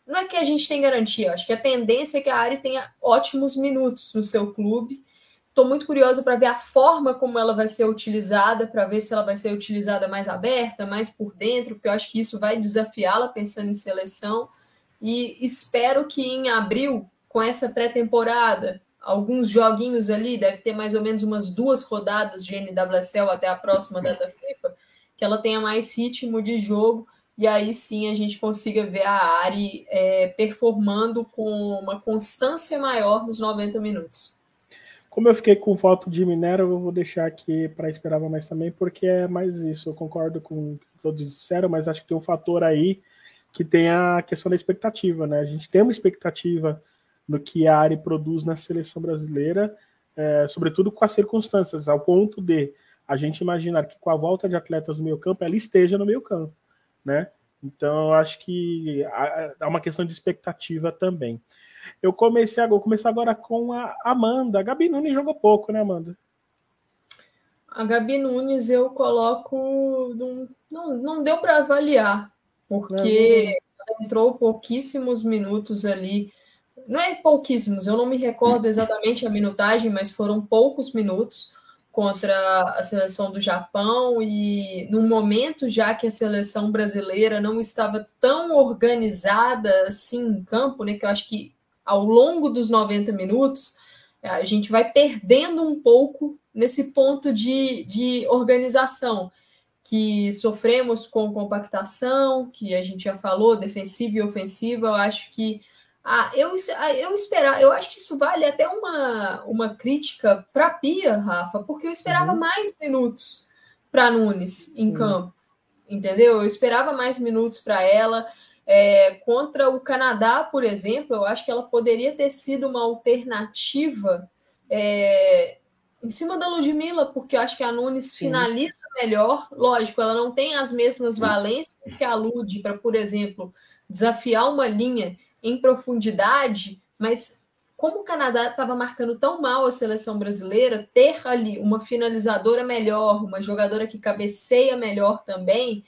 Não é que a gente tem garantia, acho que a tendência é que a Ari tenha ótimos minutos no seu clube. Estou muito curiosa para ver a forma como ela vai ser utilizada, para ver se ela vai ser utilizada mais aberta, mais por dentro, porque eu acho que isso vai desafiá-la pensando em seleção. E espero que em abril, com essa pré-temporada, alguns joguinhos ali, deve ter mais ou menos umas duas rodadas de NWSL até a próxima data FIFA, que ela tenha mais ritmo de jogo e aí sim a gente consiga ver a Ari é, performando com uma constância maior nos 90 minutos. Como eu fiquei com foto de Minero, eu vou deixar aqui para esperar mais também, porque é mais isso. Eu concordo com o que todos disseram, mas acho que tem um fator aí que tem a questão da expectativa, né? A gente tem uma expectativa no que a Ari produz na seleção brasileira, é, sobretudo com as circunstâncias, ao ponto de a gente imaginar que com a volta de atletas no meio campo, ela esteja no meio campo, né? Então, eu acho que há uma questão de expectativa também. Eu comecei agora, comecei agora com a Amanda. A Gabi Nunes jogou pouco, né, Amanda? A Gabi Nunes eu coloco. Não, não, não deu para avaliar, porque entrou pouquíssimos minutos ali. Não é pouquíssimos, eu não me recordo exatamente a minutagem, mas foram poucos minutos contra a seleção do Japão. E num momento já que a seleção brasileira não estava tão organizada assim em campo, né, que eu acho que ao longo dos 90 minutos a gente vai perdendo um pouco nesse ponto de, de organização que sofremos com compactação, que a gente já falou, defensiva e ofensiva, eu acho que ah, eu, ah, eu esperava, eu acho que isso vale até uma, uma crítica para a Pia, Rafa, porque eu esperava uhum. mais minutos para Nunes em campo, entendeu? Eu esperava mais minutos para ela. É, contra o Canadá, por exemplo, eu acho que ela poderia ter sido uma alternativa é, em cima da Ludmilla, porque eu acho que a Nunes Sim. finaliza melhor. Lógico, ela não tem as mesmas valências que a Lud para, por exemplo, desafiar uma linha em profundidade, mas como o Canadá estava marcando tão mal a seleção brasileira, ter ali uma finalizadora melhor, uma jogadora que cabeceia melhor também,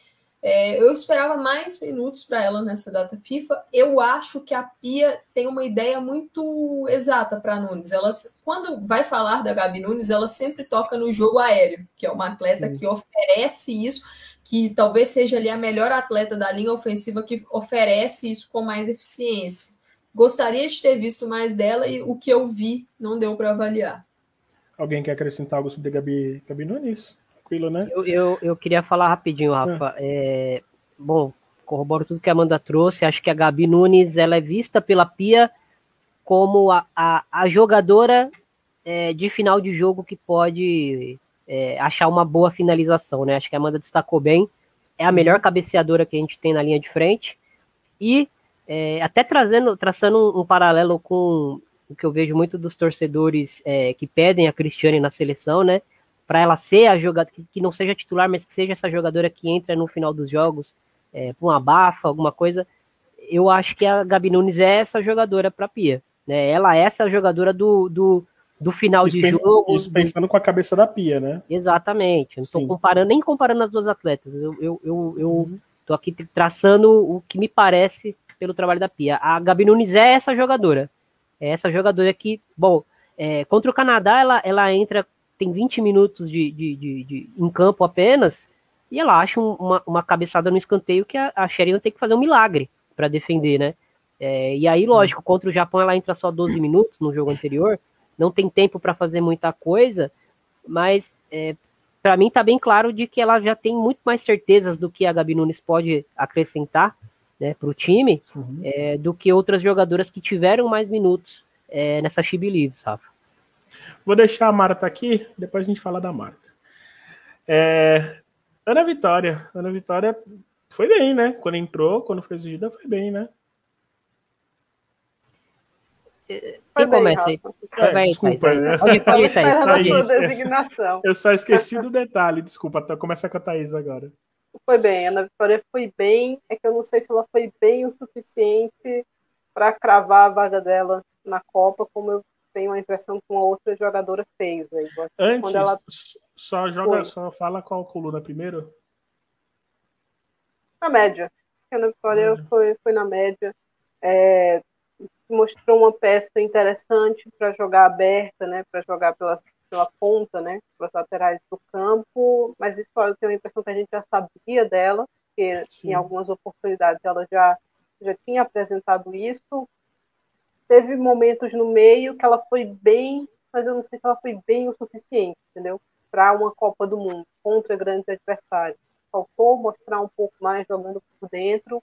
é, eu esperava mais minutos para ela nessa data FIFA. Eu acho que a Pia tem uma ideia muito exata para Nunes. Ela, quando vai falar da Gabi Nunes, ela sempre toca no jogo aéreo, que é uma atleta Sim. que oferece isso, que talvez seja ali a melhor atleta da linha ofensiva que oferece isso com mais eficiência. Gostaria de ter visto mais dela e o que eu vi não deu para avaliar. Alguém quer acrescentar algo sobre Gabi, Gabi Nunes? Tranquilo, né? Eu, eu, eu queria falar rapidinho, ah. Rafa. É. É, bom, corroboro tudo que a Amanda trouxe. Acho que a Gabi Nunes ela é vista pela Pia como a, a, a jogadora é, de final de jogo que pode é, achar uma boa finalização, né? Acho que a Amanda destacou bem. É a melhor cabeceadora que a gente tem na linha de frente. E é, até trazendo, traçando um, um, paralelo com o que eu vejo muito dos torcedores é, que pedem a Cristiane na seleção, né? Para ela ser a jogadora, que, que, não seja titular, mas que seja essa jogadora que entra no final dos jogos, é, para uma bafa, alguma coisa, eu acho que a Gabi Nunes é essa jogadora para Pia. Né? Ela é essa jogadora do, do, do final isso de jogo. Isso pensando do... com a cabeça da Pia, né? Exatamente. Não estou comparando, nem comparando as duas atletas. Eu, eu, eu, eu uhum. tô aqui traçando o que me parece pelo trabalho da Pia. A Gabi Nunes é essa jogadora. É essa jogadora que, bom, é, contra o Canadá, ela, ela entra tem 20 minutos de, de, de, de em campo apenas, e ela acha uma, uma cabeçada no escanteio que a, a Sheridan tem que fazer um milagre para defender, né? É, e aí, lógico, contra o Japão ela entra só 12 minutos no jogo anterior, não tem tempo para fazer muita coisa, mas é, para mim tá bem claro de que ela já tem muito mais certezas do que a Gabi Nunes pode acrescentar né, para o time uhum. é, do que outras jogadoras que tiveram mais minutos é, nessa Chibi Leaves, Rafa. Vou deixar a Marta aqui, depois a gente fala da Marta. É, Ana Vitória. Ana Vitória foi bem, né? Quando entrou, quando foi exigida, foi bem, né? Quem começa aí? É, desculpa, né? Pode, pode, Thaís. designação. Eu só esqueci do detalhe, desculpa. Começa com a Thaís agora. Foi bem, a Ana Vitória foi bem. É que eu não sei se ela foi bem o suficiente para cravar a vaga dela na Copa, como eu tenho a impressão que uma outra jogadora fez. Aí. Antes, ela... só joga, foi. só fala qual coluna primeiro? Na média. A Ana Vitória foi, foi na média. É, mostrou uma peça interessante para jogar aberta, né, para jogar pela, pela ponta, né, pelas laterais do campo, mas isso eu tenho a impressão que a gente já sabia dela, porque Sim. em algumas oportunidades ela já, já tinha apresentado isso. Teve momentos no meio que ela foi bem, mas eu não sei se ela foi bem o suficiente, entendeu? Para uma Copa do Mundo contra grandes adversários. Faltou mostrar um pouco mais jogando por dentro,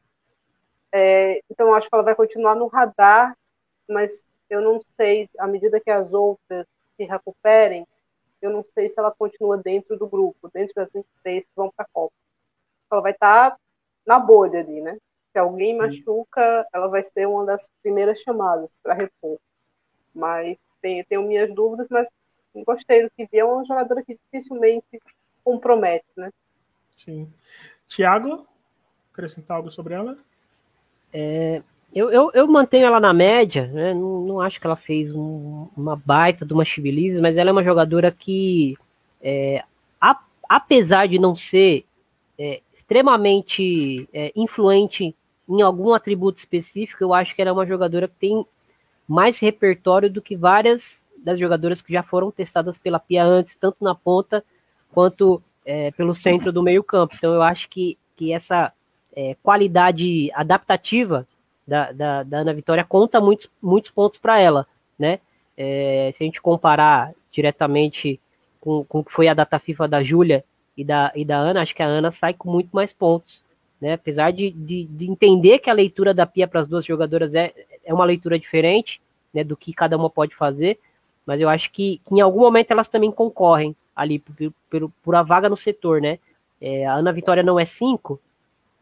é, então, eu acho que ela vai continuar no radar, mas eu não sei, à medida que as outras se recuperem, eu não sei se ela continua dentro do grupo, dentro das 23 que vão para a Copa. Ela vai estar tá na bolha ali, né? Se alguém machuca, ela vai ser uma das primeiras chamadas para repor. Mas tenho, tenho minhas dúvidas, mas gostei do que vi. É uma jogadora que dificilmente compromete, né? Sim. Tiago, acrescentar algo sobre ela? É, eu, eu, eu, mantenho ela na média, né? não, não, acho que ela fez um, uma baita de uma Chibilives, mas ela é uma jogadora que, é, a, apesar de não ser é, extremamente é, influente em algum atributo específico, eu acho que ela é uma jogadora que tem mais repertório do que várias das jogadoras que já foram testadas pela Pia antes, tanto na ponta quanto é, pelo centro do meio campo. Então eu acho que, que essa é, qualidade adaptativa da, da, da, Ana Vitória conta muitos, muitos pontos para ela, né? É, se a gente comparar diretamente com, com o que foi a data FIFA da Júlia e da, e da Ana, acho que a Ana sai com muito mais pontos, né? Apesar de, de, de entender que a leitura da Pia para as duas jogadoras é, é uma leitura diferente, né, do que cada uma pode fazer, mas eu acho que, que em algum momento elas também concorrem ali por, por, por a vaga no setor, né? É, a Ana Vitória não é 5,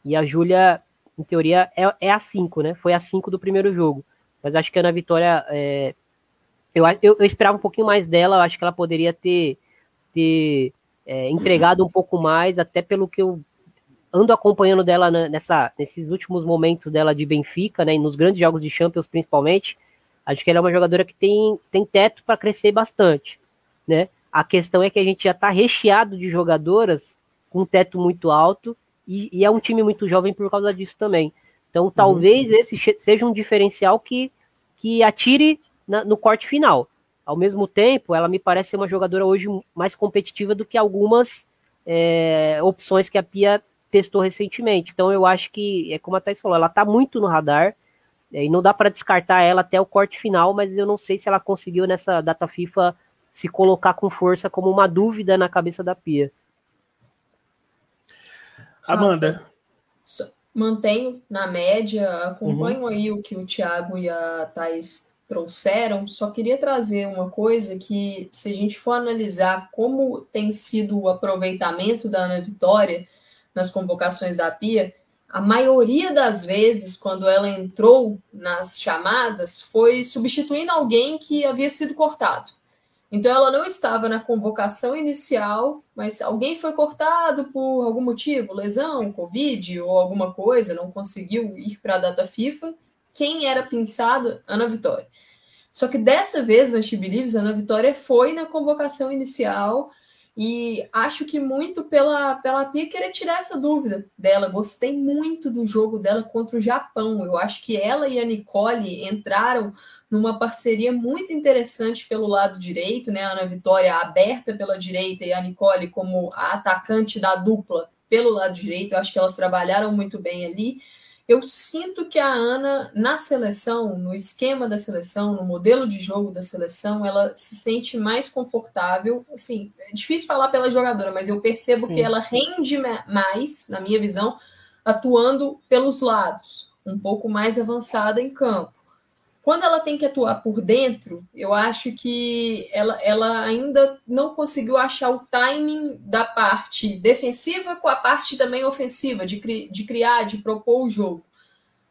e a Júlia, em teoria, é, é a 5, né? Foi a 5 do primeiro jogo. Mas acho que a Ana Vitória. É, eu, eu, eu, esperava um pouquinho mais dela, eu acho que ela poderia ter, ter é, entregado um pouco mais, até pelo que eu ando acompanhando dela nessa, nesses últimos momentos dela de Benfica, né? E nos grandes jogos de Champions, principalmente. Acho que ela é uma jogadora que tem, tem teto para crescer bastante, né? A questão é que a gente já está recheado de jogadoras com um teto muito alto e, e, é um time muito jovem por causa disso também. Então, talvez uhum. esse seja um diferencial que, que atire na, no corte final. Ao mesmo tempo, ela me parece ser uma jogadora hoje mais competitiva do que algumas é, opções que a Pia testou recentemente. Então, eu acho que, é como a Thais falou, ela está muito no radar é, e não dá para descartar ela até o corte final, mas eu não sei se ela conseguiu nessa data FIFA se colocar com força como uma dúvida na cabeça da Pia. Amanda. Mantenho na média, acompanho uhum. aí o que o Thiago e a Thais trouxeram. Só queria trazer uma coisa que, se a gente for analisar como tem sido o aproveitamento da Ana Vitória nas convocações da Pia, a maioria das vezes, quando ela entrou nas chamadas, foi substituindo alguém que havia sido cortado. Então ela não estava na convocação inicial, mas alguém foi cortado por algum motivo, lesão, Covid ou alguma coisa, não conseguiu ir para a data FIFA. Quem era pensado? Ana Vitória. Só que dessa vez na She Believes, Ana Vitória foi na convocação inicial e acho que muito pela, pela Pia querer tirar essa dúvida dela. Gostei muito do jogo dela contra o Japão. Eu acho que ela e a Nicole entraram numa parceria muito interessante pelo lado direito, né? A Ana Vitória aberta pela direita e a Nicole como a atacante da dupla pelo lado direito. Eu acho que elas trabalharam muito bem ali. Eu sinto que a Ana, na seleção, no esquema da seleção, no modelo de jogo da seleção, ela se sente mais confortável. Assim, é difícil falar pela jogadora, mas eu percebo Sim. que ela rende mais, na minha visão, atuando pelos lados, um pouco mais avançada em campo. Quando ela tem que atuar por dentro, eu acho que ela, ela ainda não conseguiu achar o timing da parte defensiva com a parte também ofensiva, de, cri, de criar, de propor o jogo.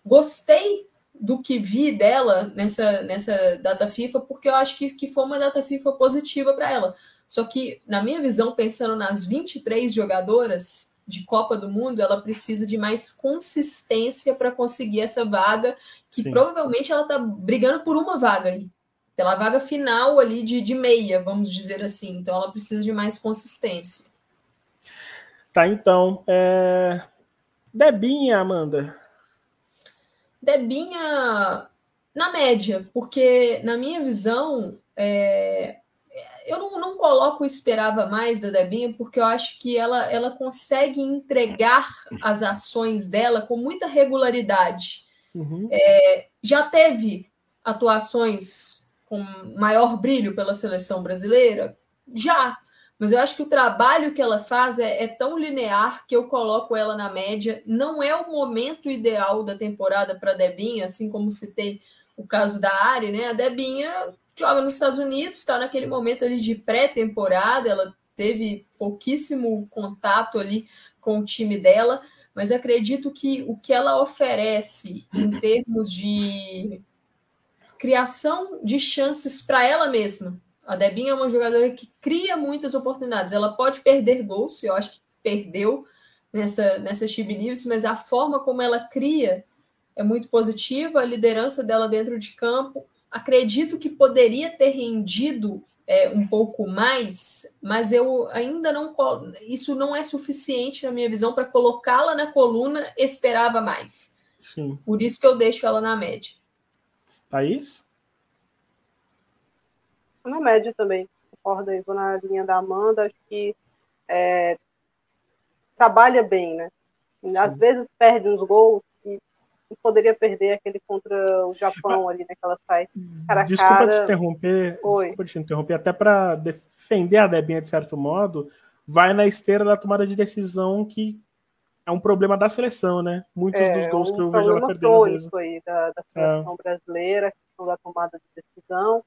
Gostei do que vi dela nessa, nessa data FIFA, porque eu acho que, que foi uma data FIFA positiva para ela. Só que, na minha visão, pensando nas 23 jogadoras de Copa do Mundo, ela precisa de mais consistência para conseguir essa vaga, que Sim. provavelmente ela está brigando por uma vaga aí. Pela vaga final ali de, de meia, vamos dizer assim. Então ela precisa de mais consistência. Tá, então. É... Debinha, Amanda. Debinha na média, porque na minha visão, é... eu não, não coloco esperava mais da Debinha, porque eu acho que ela, ela consegue entregar as ações dela com muita regularidade. Uhum. É, já teve atuações com maior brilho pela seleção brasileira? Já, mas eu acho que o trabalho que ela faz é, é, tão linear que eu coloco ela na média. Não é o momento ideal da temporada para a Debinha, assim como citei o caso da Ari, né? A Debinha joga nos Estados Unidos, está naquele momento ali de pré-temporada, ela teve pouquíssimo contato ali com o time dela, mas acredito que o que ela oferece em termos de criação de chances para ela mesma. A Debinha é uma jogadora que cria muitas oportunidades. Ela pode perder gols, eu acho que perdeu nessa, nessa Chibi News, mas a forma como ela cria é muito positiva. A liderança dela dentro de campo, acredito que poderia ter rendido é, um pouco mais, mas eu ainda não. Isso não é suficiente, na minha visão, para colocá-la na coluna. Esperava mais. Sim. Por isso que eu deixo ela na média. Thaís? Na média também. Concordo aí, vou na linha da Amanda. Acho que é, trabalha bem, né? Às Sim. vezes perde uns gols e poderia perder aquele contra o Japão ali, né? Que ela sai cara Desculpa cara. te interromper. Oi. Desculpa te interromper. Até para defender a Debinha de certo modo, vai na esteira da tomada de decisão que é um problema da seleção, né? Muitos é, dos gols um que eu vejo ela perdendo. Às vezes. aí da, da seleção é. brasileira, questão da tomada de decisão.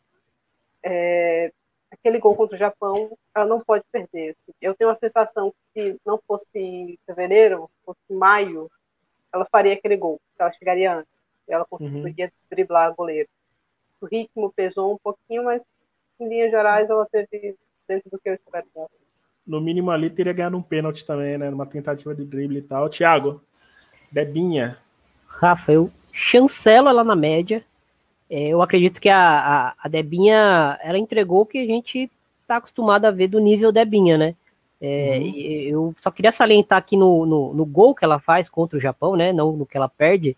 É, aquele gol contra o Japão, ela não pode perder. Eu tenho a sensação que se não fosse fevereiro, fosse maio, ela faria aquele gol, ela chegaria antes. Ela conseguiria uhum. driblar a goleiro. O ritmo pesou um pouquinho, mas em linhas gerais ela teve dentro do que eu espero dela no mínimo ali teria ganhado um pênalti também, né? Numa tentativa de drible e tal. Thiago, Debinha. Rafa, eu chancelo ela na média. É, eu acredito que a, a, a, Debinha, ela entregou o que a gente tá acostumado a ver do nível Debinha, né? É, uhum. Eu só queria salientar aqui no, no, no, gol que ela faz contra o Japão, né? Não no que ela perde.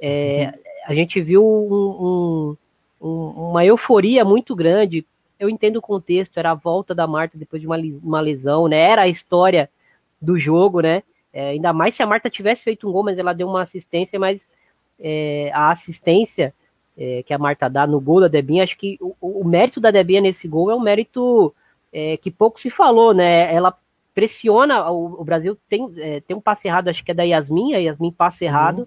É, uhum. A gente viu um, um, um, uma euforia muito grande eu entendo o contexto, era a volta da Marta depois de uma, uma lesão, né? Era a história do jogo, né? É, ainda mais se a Marta tivesse feito um gol, mas ela deu uma assistência, mas é, a assistência é, que a Marta dá no gol da Debinha, acho que o, o mérito da Debinha nesse gol é um mérito é, que pouco se falou, né? Ela pressiona, o, o Brasil tem, é, tem um passe errado, acho que é da Yasmin, a Yasmin passa errado, uhum.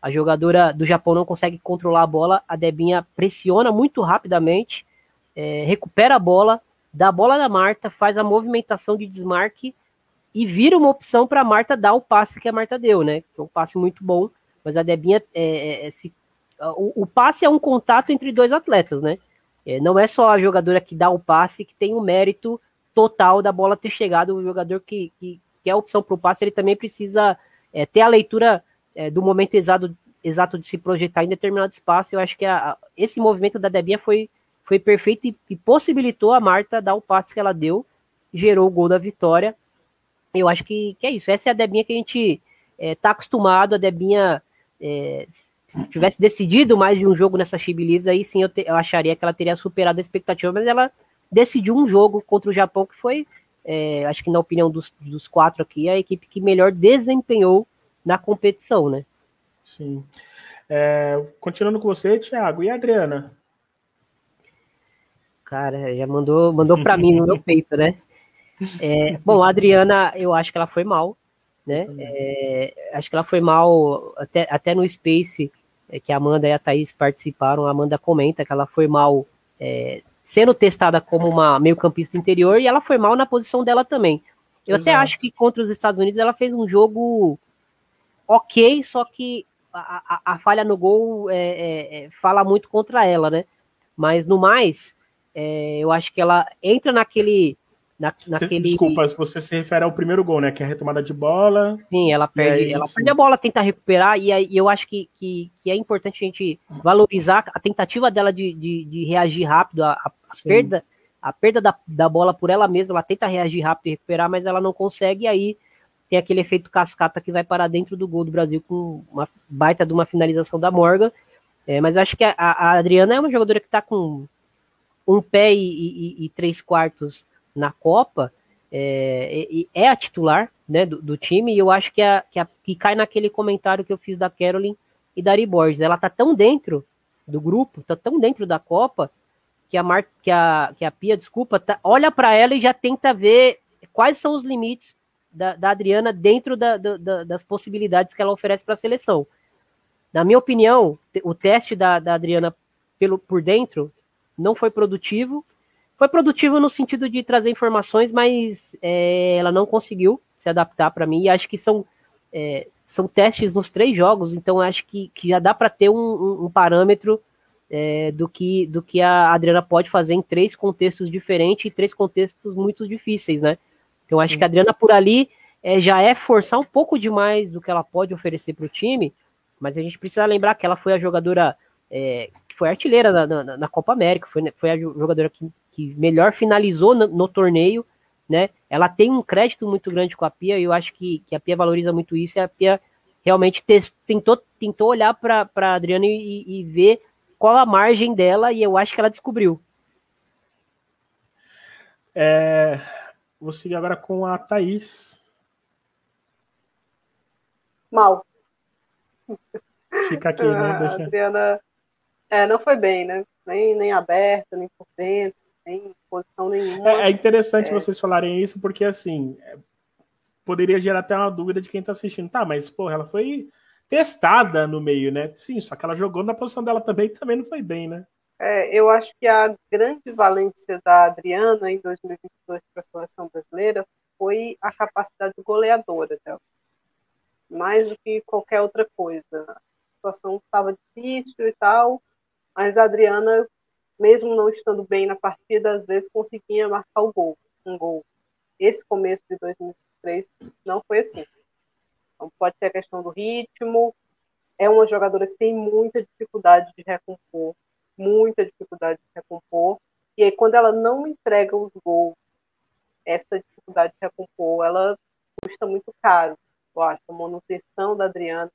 a jogadora do Japão não consegue controlar a bola, a Debinha pressiona muito rapidamente, é, recupera a bola, dá a bola na Marta, faz a movimentação de desmarque e vira uma opção para a Marta dar o passe que a Marta deu, né? Que é um passe muito bom, mas a Debinha é, é, é se, o, o, passe é um contato entre dois atletas, né? É, não é só a jogadora que dá o passe que tem o mérito total da bola ter chegado, o jogador que, que, que é a opção para o passe, ele também precisa é, ter a leitura é, do momento exato, exato de se projetar em determinado espaço. Eu acho que a, a, esse movimento da Debinha foi, foi perfeito e, e, possibilitou a Marta dar o passe que ela deu, gerou o gol da vitória. Eu acho que, que é isso. Essa é a Debinha que a gente é, tá acostumado. A Debinha, é, se tivesse decidido mais de um jogo nessa Chibi aí sim eu, te, eu, acharia que ela teria superado a expectativa, mas ela decidiu um jogo contra o Japão que foi, é, acho que na opinião dos, dos quatro aqui, a equipe que melhor desempenhou na competição, né? Sim. É, continuando com você, Thiago, e a Adriana? Cara, já mandou, mandou para mim no meu peito, né? É, bom, a Adriana, eu acho que ela foi mal, né? É, acho que ela foi mal até, até no Space, é, que a Amanda e a Thaís participaram. A Amanda comenta que ela foi mal é, sendo testada como uma meio-campista interior e ela foi mal na posição dela também. Eu Exato. até acho que contra os Estados Unidos ela fez um jogo ok, só que a, a, falha no gol é, é, é, fala muito contra ela, né? Mas no mais, é, eu acho que ela entra naquele. Na, naquele... Desculpa, você se refere ao primeiro gol, né? Que é a retomada de bola. Sim, ela perde, ela perde a bola, tenta recuperar, e, aí, eu acho que, que, que, é importante a gente valorizar a tentativa dela de, de, de reagir rápido, a, a perda, a perda da, da bola por ela mesma, ela tenta reagir rápido e recuperar, mas ela não consegue, e aí tem aquele efeito cascata que vai parar dentro do gol do Brasil com uma baita de uma finalização da Morgan. É, mas acho que a, a, Adriana é uma jogadora que está com um pé e, e, e, três quartos na Copa, é, é a titular né, do, do, time, e eu acho que, a, que, a, que cai naquele comentário que eu fiz da Carolyn e da Ari Borges. Ela tá tão dentro do grupo, tá tão dentro da Copa, que a, Mar, que a, que a Pia, desculpa, tá, olha para ela e já tenta ver quais são os limites da, da Adriana dentro da, da, das possibilidades que ela oferece para a seleção. Na minha opinião, o teste da, da Adriana pelo, por dentro não foi produtivo. Foi produtivo no sentido de trazer informações, mas é, ela não conseguiu se adaptar para mim. E acho que são, é, são testes nos três jogos, então acho que, que já dá para ter um, um, um parâmetro é, do, que, do que a Adriana pode fazer em três contextos diferentes e três contextos muito difíceis, né? Então, acho Sim. que a Adriana por ali é, já é forçar um pouco demais do que ela pode oferecer para o time, mas a gente precisa lembrar que ela foi a jogadora é, que foi artilheira na, na, na, Copa América, foi, foi a jogadora que, que melhor finalizou no, no, torneio, né? Ela tem um crédito muito grande com a Pia, e eu acho que, que a Pia valoriza muito isso, e a Pia realmente tentou, tentou olhar para a Adriana e, e ver qual a margem dela, e eu acho que ela descobriu. É, Vou seguir agora com a Thaís. Mal. Fica aqui, né? Deixa... A Adriana é, não foi bem, né? Nem, nem aberta, nem por dentro, nem posição nenhuma. É, é interessante é. vocês falarem isso, porque assim, é, poderia gerar até uma dúvida de quem tá assistindo. Tá, mas, porra, ela foi testada no meio, né? Sim, só que ela jogou na posição dela também também não foi bem, né? É, eu acho que a grande valência da Adriana em 2022 para a seleção brasileira foi a capacidade goleadora dela, mais do que qualquer outra coisa. A situação estava difícil e tal, mas a Adriana, mesmo não estando bem na partida, às vezes conseguia marcar o gol, um gol. Esse começo de 2023 não foi assim. Então, pode ser a questão do ritmo. É uma jogadora que tem muita dificuldade de recompor muita dificuldade de recompor. E aí, quando ela não entrega os gols, essa dificuldade de recompor, ela custa muito caro, eu acho, a manutenção da Adriana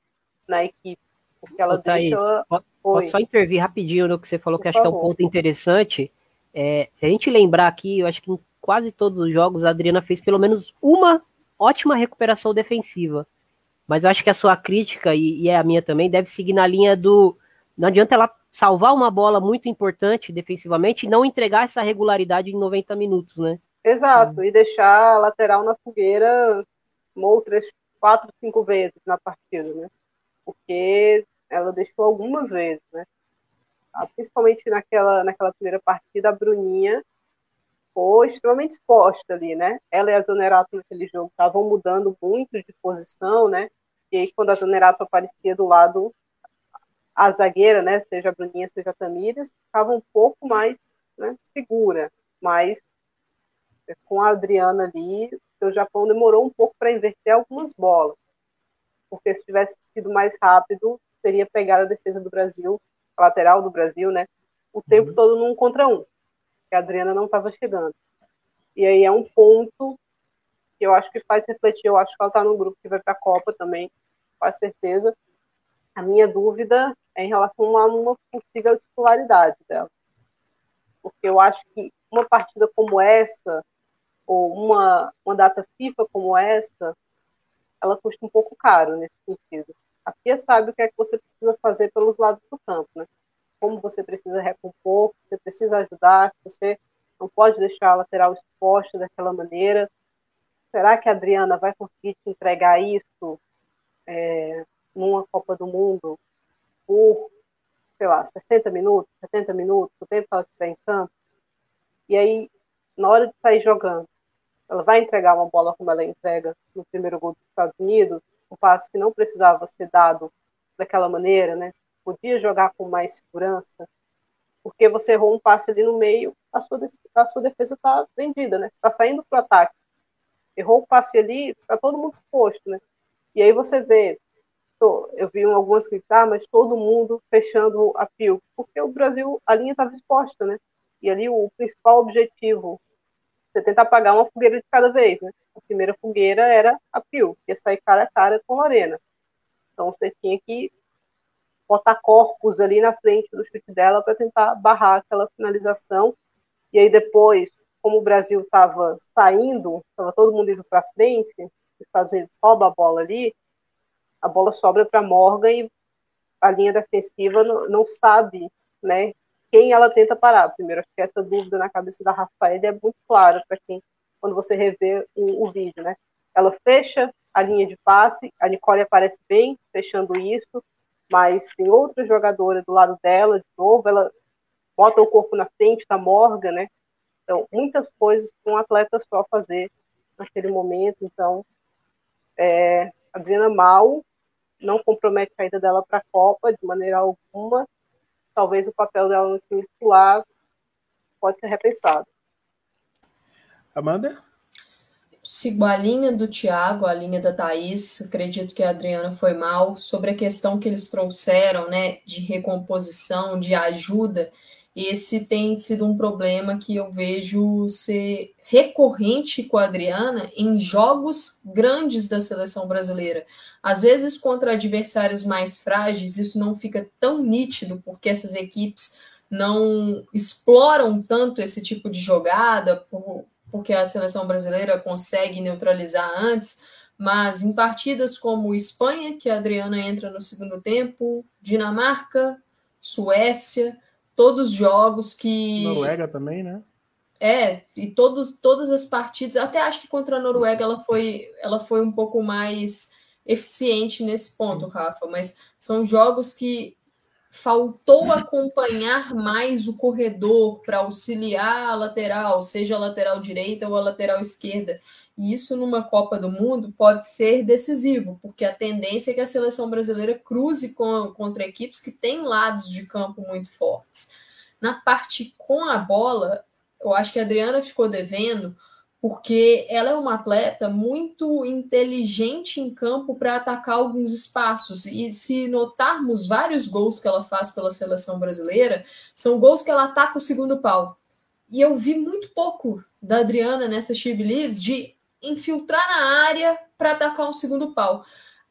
na equipe. Porque ela Ô, Thaís, deixa... Posso só intervir rapidinho no que você falou, Por que acho favor. que é um ponto interessante. É, se a gente lembrar aqui, eu acho que em quase todos os jogos a Adriana fez pelo menos uma ótima recuperação defensiva. Mas eu acho que a sua crítica, e, e é a minha também, deve seguir na linha do. Não adianta ela salvar uma bola muito importante defensivamente e não entregar essa regularidade em 90 minutos, né? Exato, Sim. e deixar a lateral na fogueira outras quatro, cinco vezes na partida, né? Porque ela deixou algumas vezes, né? Ah, principalmente naquela, naquela primeira partida, a Bruninha foi extremamente exposta ali, né? Ela e a Zonerato naquele jogo estavam mudando muito de posição, né? E aí, quando a Zonerato aparecia do lado a zagueira, né, seja a Bruninha, seja a Tamires, ficava um pouco mais né, segura, mas com a Adriana ali, o Japão demorou um pouco para inverter algumas bolas, porque se tivesse sido mais rápido, teria pegado a defesa do Brasil, a lateral do Brasil, né, o tempo uhum. todo num contra um, que a Adriana não estava chegando. E aí é um ponto que eu acho que faz refletir, eu acho que ela está no grupo que vai para a Copa também, com certeza, a minha dúvida é em relação a uma possível titularidade dela. Porque eu acho que uma partida como essa, ou uma, uma data FIFA como essa, ela custa um pouco caro nesse sentido. A FIA sabe o que é que você precisa fazer pelos lados do campo, né? Como você precisa recompor, você precisa ajudar, você não pode deixar a lateral exposta daquela maneira. Será que a Adriana vai conseguir te entregar isso é, numa Copa do Mundo por, sei lá, 60 minutos, 70 minutos, o tempo que ela estiver em campo, e aí, na hora de sair jogando, ela vai entregar uma bola como ela entrega no primeiro gol dos Estados Unidos, um passe que não precisava ser dado daquela maneira, né? Podia jogar com mais segurança, porque você errou um passe ali no meio, a sua, a sua defesa está vendida, né? Você está saindo para o ataque. Errou o passe ali, está todo mundo posto, né? E aí você vê, eu vi algumas criticar, mas todo mundo fechando a fio, porque o Brasil, a linha estava exposta, né? E ali o principal objetivo, você tenta apagar uma fogueira de cada vez, né? A primeira fogueira era a Pio, que ia sair cara a cara com Lorena. Então você tinha que botar corpos ali na frente do chute dela para tentar barrar aquela finalização. E aí depois, como o Brasil estava saindo, estava todo mundo indo para frente, os Estados Unidos rouba a bola ali, a bola sobra para Morgan e a linha defensiva não, não, sabe, né, quem ela tenta parar. Primeiro, acho que essa dúvida na cabeça da Rafael é muito clara para quem, quando você revê o, o vídeo, né? Ela fecha a linha de passe, a Nicole aparece bem fechando isso, mas tem outra jogadora do lado dela, de novo, ela bota o corpo na frente da Morgan, né? Então, muitas coisas que um atleta só fazer naquele momento. Então, é, a Adriana mal não compromete a ida dela para a Copa de maneira alguma. Talvez o papel dela no time titular pode ser repensado. Amanda? sigo a linha do Thiago, a linha da Thaís, acredito que a Adriana foi mal, sobre a questão que eles trouxeram, né, de recomposição, de ajuda, esse tem sido um problema que eu vejo ser recorrente com a Adriana em jogos grandes da seleção brasileira. Às vezes, contra adversários mais frágeis, isso não fica tão nítido, porque essas equipes não exploram tanto esse tipo de jogada, por, porque a seleção brasileira consegue neutralizar antes, mas em partidas como Espanha, que a Adriana entra no segundo tempo, Dinamarca, Suécia, todos jogos que. Noruega também, né? É, e todos, todas as partidas, até acho que contra a Noruega ela foi, ela foi um pouco mais eficiente nesse ponto, Rafa, mas são jogos que faltou acompanhar mais o corredor para auxiliar a lateral, seja a lateral direita ou a lateral esquerda. E isso numa Copa do Mundo pode ser decisivo, porque a tendência é que a seleção brasileira cruze com, contra equipes que têm lados de campo muito fortes. Na parte com a bola, eu acho que a Adriana ficou devendo porque ela é uma atleta muito inteligente em campo para atacar alguns espaços. E se notarmos vários gols que ela faz pela seleção brasileira, são gols que ela ataca o segundo pau. E eu vi muito pouco da Adriana nessa She Believes de infiltrar na área para atacar um segundo pau.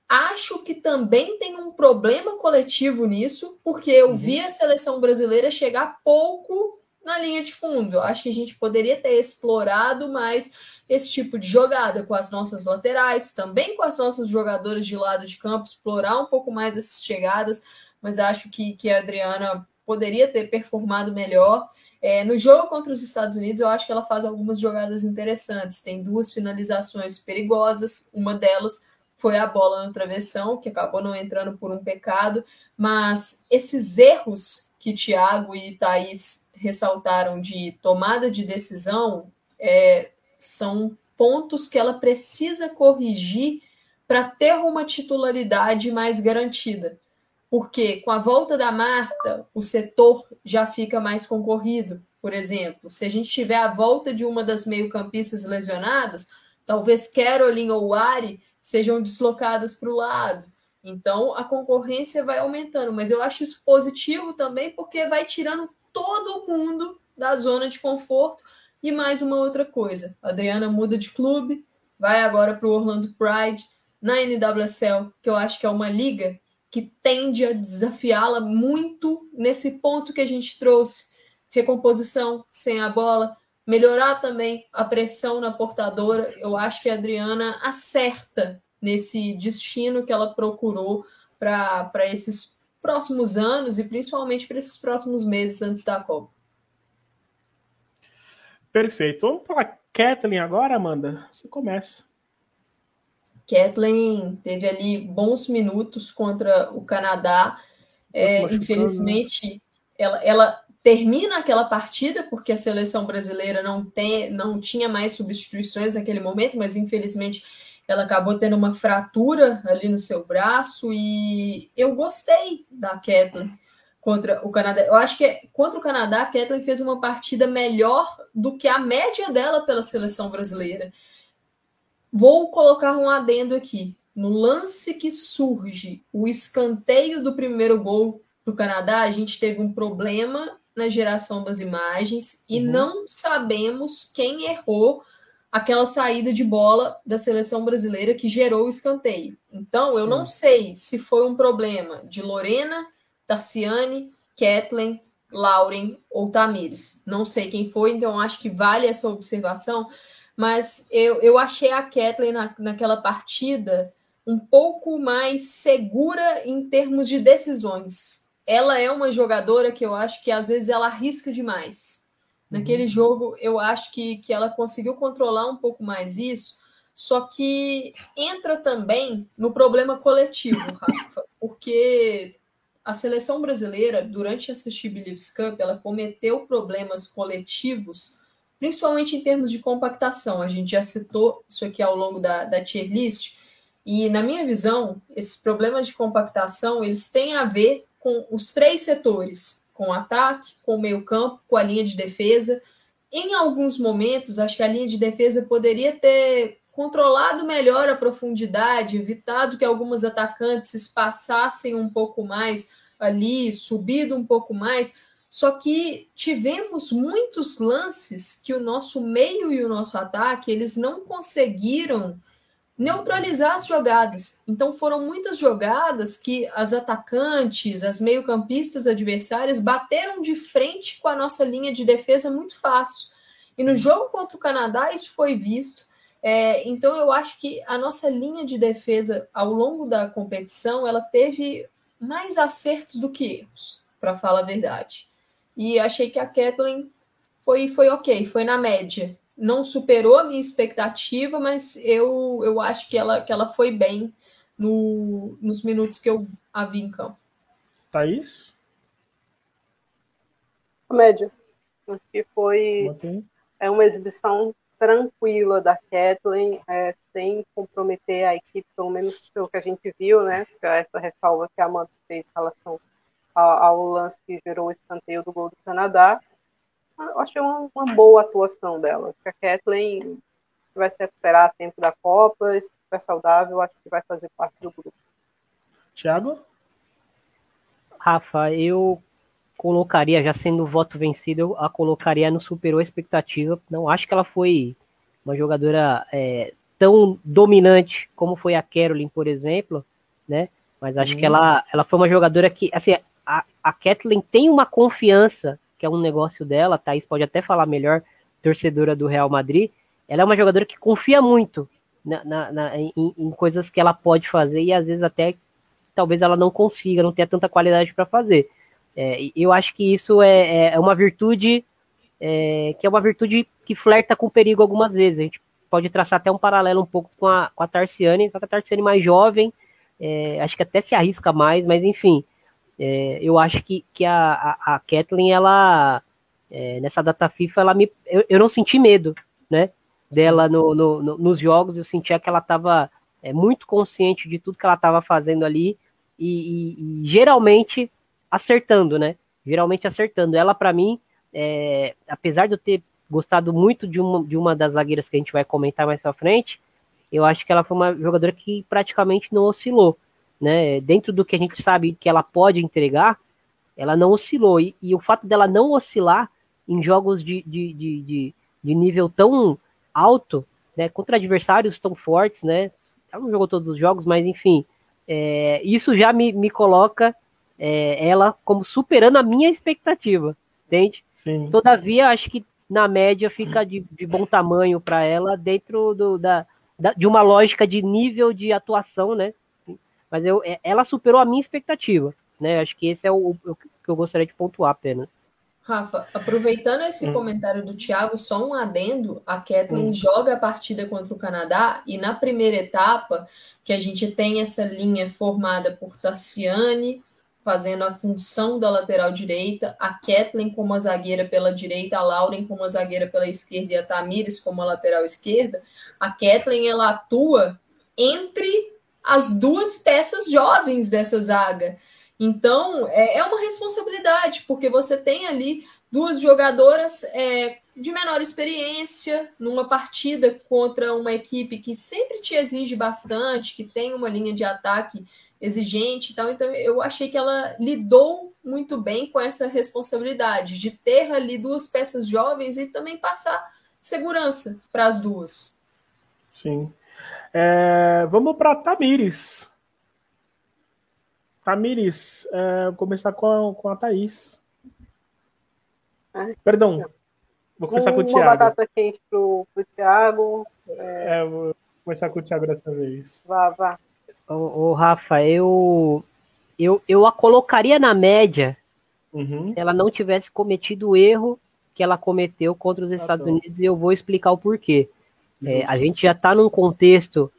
Acho que também tem um problema coletivo nisso, porque eu uhum. vi a seleção brasileira chegar pouco na linha de fundo. Acho que a gente poderia ter explorado mais esse tipo de jogada com as nossas laterais, também com as nossas jogadoras de lado de campo, explorar um pouco mais essas chegadas, mas acho que, que a Adriana poderia ter performado melhor. É, no jogo contra os Estados Unidos, eu acho que ela faz algumas jogadas interessantes. Tem duas finalizações perigosas, uma delas foi a bola no travessão, que acabou não entrando por um pecado, mas esses erros que Thiago e Thaís ressaltaram de tomada de decisão é, são pontos que ela precisa corrigir para ter uma titularidade mais garantida. Porque com a volta da Marta, o setor já fica mais concorrido. Por exemplo, se a gente tiver a volta de uma das meio-campistas lesionadas, talvez Caroline ou Ari sejam deslocadas para o lado. Então a concorrência vai aumentando, mas eu acho isso positivo também porque vai tirando todo mundo da zona de conforto. E mais uma outra coisa: a Adriana muda de clube, vai agora para o Orlando Pride, na NWSL, que eu acho que é uma liga que tende a desafiá-la muito nesse ponto que a gente trouxe: recomposição sem a bola, melhorar também a pressão na portadora. Eu acho que a Adriana acerta nesse destino que ela procurou para esses próximos anos e principalmente para esses próximos meses antes da Copa. Perfeito. Vamos para a Kathleen agora, Amanda? Você começa. Kathleen teve ali bons minutos contra o Canadá. É, infelizmente, ela, ela termina aquela partida porque a seleção brasileira não, tem, não tinha mais substituições naquele momento, mas infelizmente ela acabou tendo uma fratura ali no seu braço e eu gostei da Kathleen contra o Canadá. Eu acho que contra o Canadá, a Kathleen fez uma partida melhor do que a média dela pela seleção brasileira. Vou colocar um adendo aqui. No lance que surge o escanteio do primeiro gol para o Canadá, a gente teve um problema na geração das imagens e uhum. não sabemos quem errou aquela saída de bola da seleção brasileira que gerou o escanteio. Então, eu não sei se foi um problema de Lorena, Tarciane, Kathleen, Lauren ou Tamires. Não sei quem foi, então acho que vale essa observação. Mas eu, eu achei a Kathleen na, naquela partida um pouco mais segura em termos de decisões. Ela é uma jogadora que eu acho que às vezes ela arrisca demais. Naquele uhum. jogo, eu acho que, que ela conseguiu controlar um pouco mais isso, só que entra também no problema coletivo, Rafa, porque a seleção brasileira, durante essa She Believes Cup, ela cometeu problemas coletivos, principalmente em termos de compactação. A gente já citou isso aqui ao longo da, da tier list, e na minha visão, esses problemas de compactação, eles têm a ver com os três setores, com o ataque, com o meio-campo, com a linha de defesa. Em alguns momentos, acho que a linha de defesa poderia ter controlado melhor a profundidade, evitado que algumas atacantes espaçassem um pouco mais ali, subido um pouco mais. Só que tivemos muitos lances que o nosso meio e o nosso ataque eles não conseguiram neutralizar as jogadas. Então foram muitas jogadas que as atacantes, as meio-campistas adversárias bateram de frente com a nossa linha de defesa muito fácil. E no jogo contra o Canadá isso foi visto. É, então eu acho que a nossa linha de defesa ao longo da competição ela teve mais acertos do que erros, para falar a verdade. E achei que a Kathleen foi, foi ok, foi na média não superou a minha expectativa, mas eu, eu acho que ela, que ela foi bem no, nos minutos que eu a vi em campo. Thaís? Média. Acho que foi é uma exibição tranquila da Kathleen, é, sem comprometer a equipe, pelo menos pelo que a gente viu, né? Essa ressalva que a Amanda fez em relação ao, lance que gerou o escanteio do gol do Canadá eu achei uma, uma, boa atuação dela. Acho que a Kathleen vai se recuperar a tempo da Copa, se estiver saudável, acho que vai fazer parte do grupo. Thiago? Rafa, eu colocaria, já sendo o voto vencido, eu a colocaria no superou a expectativa. Não acho que ela foi uma jogadora é, tão dominante como foi a Carolyn, por exemplo, né? Mas acho hum. que ela, ela foi uma jogadora que, assim, a, a Kathleen tem uma confiança que é um negócio dela, a Thaís pode até falar melhor, torcedora do Real Madrid, ela é uma jogadora que confia muito na, na, na em, em, coisas que ela pode fazer e às vezes até talvez ela não consiga, não tenha tanta qualidade para fazer. É, eu acho que isso é, é, é uma virtude é, que é uma virtude que flerta com perigo algumas vezes. A gente pode traçar até um paralelo um pouco com a, com a Tarciane, só que a Tarciane mais jovem, é, acho que até se arrisca mais, mas enfim, é, eu acho que, que a, a, a Kathleen, ela, é, nessa data FIFA, ela me, eu, eu não senti medo, né, dela no, no, no, nos jogos, eu sentia que ela estava é, muito consciente de tudo que ela estava fazendo ali e, e, e, geralmente acertando, né, geralmente acertando. Ela, para mim, é, apesar de eu ter gostado muito de uma, de uma das zagueiras que a gente vai comentar mais pra frente, eu acho que ela foi uma jogadora que praticamente não oscilou né? Dentro do que a gente sabe que ela pode entregar, ela não oscilou. E, e o fato dela não oscilar em jogos de, de, de, de, de nível tão alto, né? Contra adversários tão fortes, né? Ela não jogou todos os jogos, mas enfim, é, isso já me, me coloca é, ela como superando a minha expectativa, entende? Sim. Todavia, acho que na média fica de, de bom tamanho para ela dentro do, da, da, de uma lógica de nível de atuação, né? Mas eu, é, ela superou a minha expectativa, né? Acho que esse é o, o que eu gostaria de pontuar apenas. Rafa, aproveitando esse hum. comentário do Thiago, só um adendo: a Kathleen hum. joga a partida contra o Canadá e na primeira etapa, que a gente tem essa linha formada por Tassiane fazendo a função da lateral direita, a Kathleen como a zagueira pela direita, a Lauren como a zagueira pela esquerda e a Tamires como a lateral esquerda. A Kathleen ela atua entre as duas peças jovens dessa zaga. Então, é, é uma responsabilidade, porque você tem ali duas jogadoras é, de menor experiência numa partida contra uma equipe que sempre te exige bastante, que tem uma linha de ataque exigente e tal. Então, eu achei que ela lidou muito bem com essa responsabilidade de ter ali duas peças jovens e também passar segurança para as duas. Sim. É, vamos para Tamires. Tamires, é, vou começar com a, com a Thaís. Perdão, vou começar com o Thiago. Uma batata quente pro, pro Thiago. É... é, vou começar com o Thiago dessa vez. Vá, vá. Ô, ô Rafa, eu, eu, eu a colocaria na média uhum. se ela não tivesse cometido o erro que ela cometeu contra os tá Estados bom. Unidos e eu vou explicar o porquê. É, a gente já está num contexto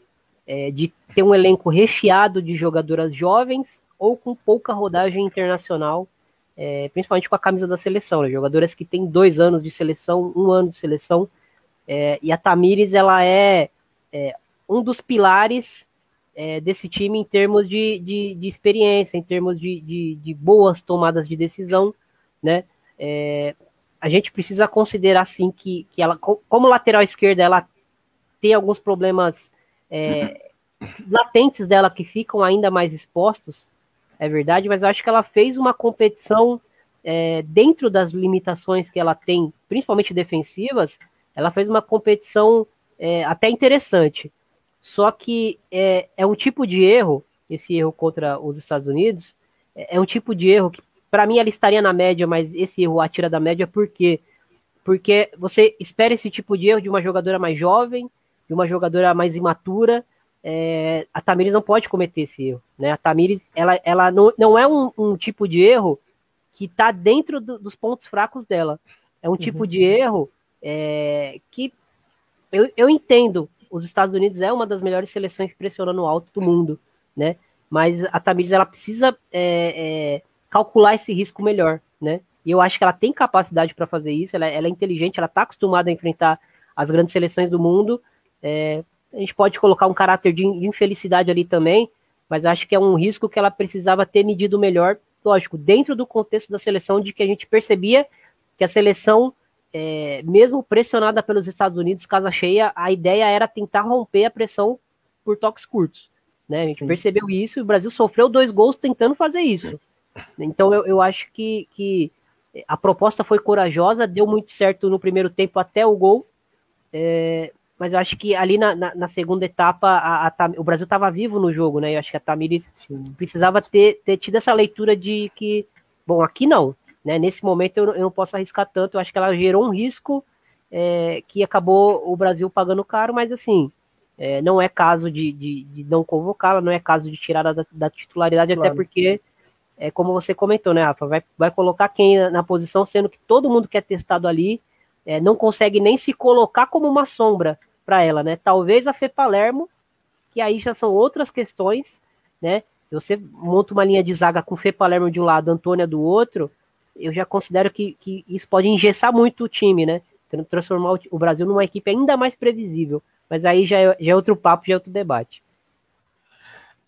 é, de ter um elenco recheado de jogadoras jovens ou com pouca rodagem internacional, é, principalmente com a camisa da seleção, né? jogadoras que têm dois anos de seleção, um ano de seleção, é, e a Tamires ela é, é um dos pilares é, desse time em termos de, de, de experiência, em termos de, de, de, boas tomadas de decisão, né? A gente precisa considerar assim que, que ela, como lateral esquerda, ela tem alguns problemas é, latentes dela que ficam ainda mais expostos, é verdade, mas acho que ela fez uma competição é, dentro das limitações que ela tem, principalmente defensivas, ela fez uma competição é, até interessante. Só que é, é, um tipo de erro, esse erro contra os Estados Unidos, é, é um tipo de erro que, para mim, ela estaria na média, mas esse erro atira da média por quê? Porque você espera esse tipo de erro de uma jogadora mais jovem, de uma jogadora mais imatura, é, a Tamires não pode cometer esse erro. Né? A Tamires, ela, ela não, não é um, um tipo de erro que está dentro do, dos pontos fracos dela. É um tipo uhum. de erro é, que eu, eu entendo. Os Estados Unidos é uma das melhores seleções pressionando alto do mundo, né? Mas a Tamires ela precisa é, é, calcular esse risco melhor, né? E eu acho que ela tem capacidade para fazer isso. Ela, ela, é inteligente, ela está acostumada a enfrentar as grandes seleções do mundo. É, a gente pode colocar um caráter de infelicidade ali também, mas acho que é um risco que ela precisava ter medido melhor, lógico, dentro do contexto da seleção, de que a gente percebia que a seleção, é, mesmo pressionada pelos Estados Unidos, casa cheia, a ideia era tentar romper a pressão por toques curtos. Né? A gente Sim. percebeu isso e o Brasil sofreu dois gols tentando fazer isso. Então eu, eu acho que, que a proposta foi corajosa, deu muito certo no primeiro tempo até o gol. É, mas eu acho que ali na, na, na segunda etapa a, a, o Brasil estava vivo no jogo, né? Eu acho que a Tamires Sim. precisava ter, ter tido essa leitura de que, bom, aqui não, né? Nesse momento eu, eu não posso arriscar tanto, eu acho que ela gerou um risco é, que acabou o Brasil pagando caro, mas assim, é, não é caso de, de, de não convocá-la, não é caso de tirá-la da, da, titularidade, claro. até porque, é, como você comentou, né, Rafa, vai, vai colocar quem na, na posição, sendo que todo mundo que é testado ali é, não consegue nem se colocar como uma sombra para ela, né? Talvez a Fê Palermo, que aí já são outras questões, né? Você monta uma linha de zaga com Fê Palermo de um lado, Antônia do outro, eu já considero que, que isso pode engessar muito o time, né? Transformar o Brasil numa equipe ainda mais previsível. Mas aí já é, já é outro papo, já é outro debate.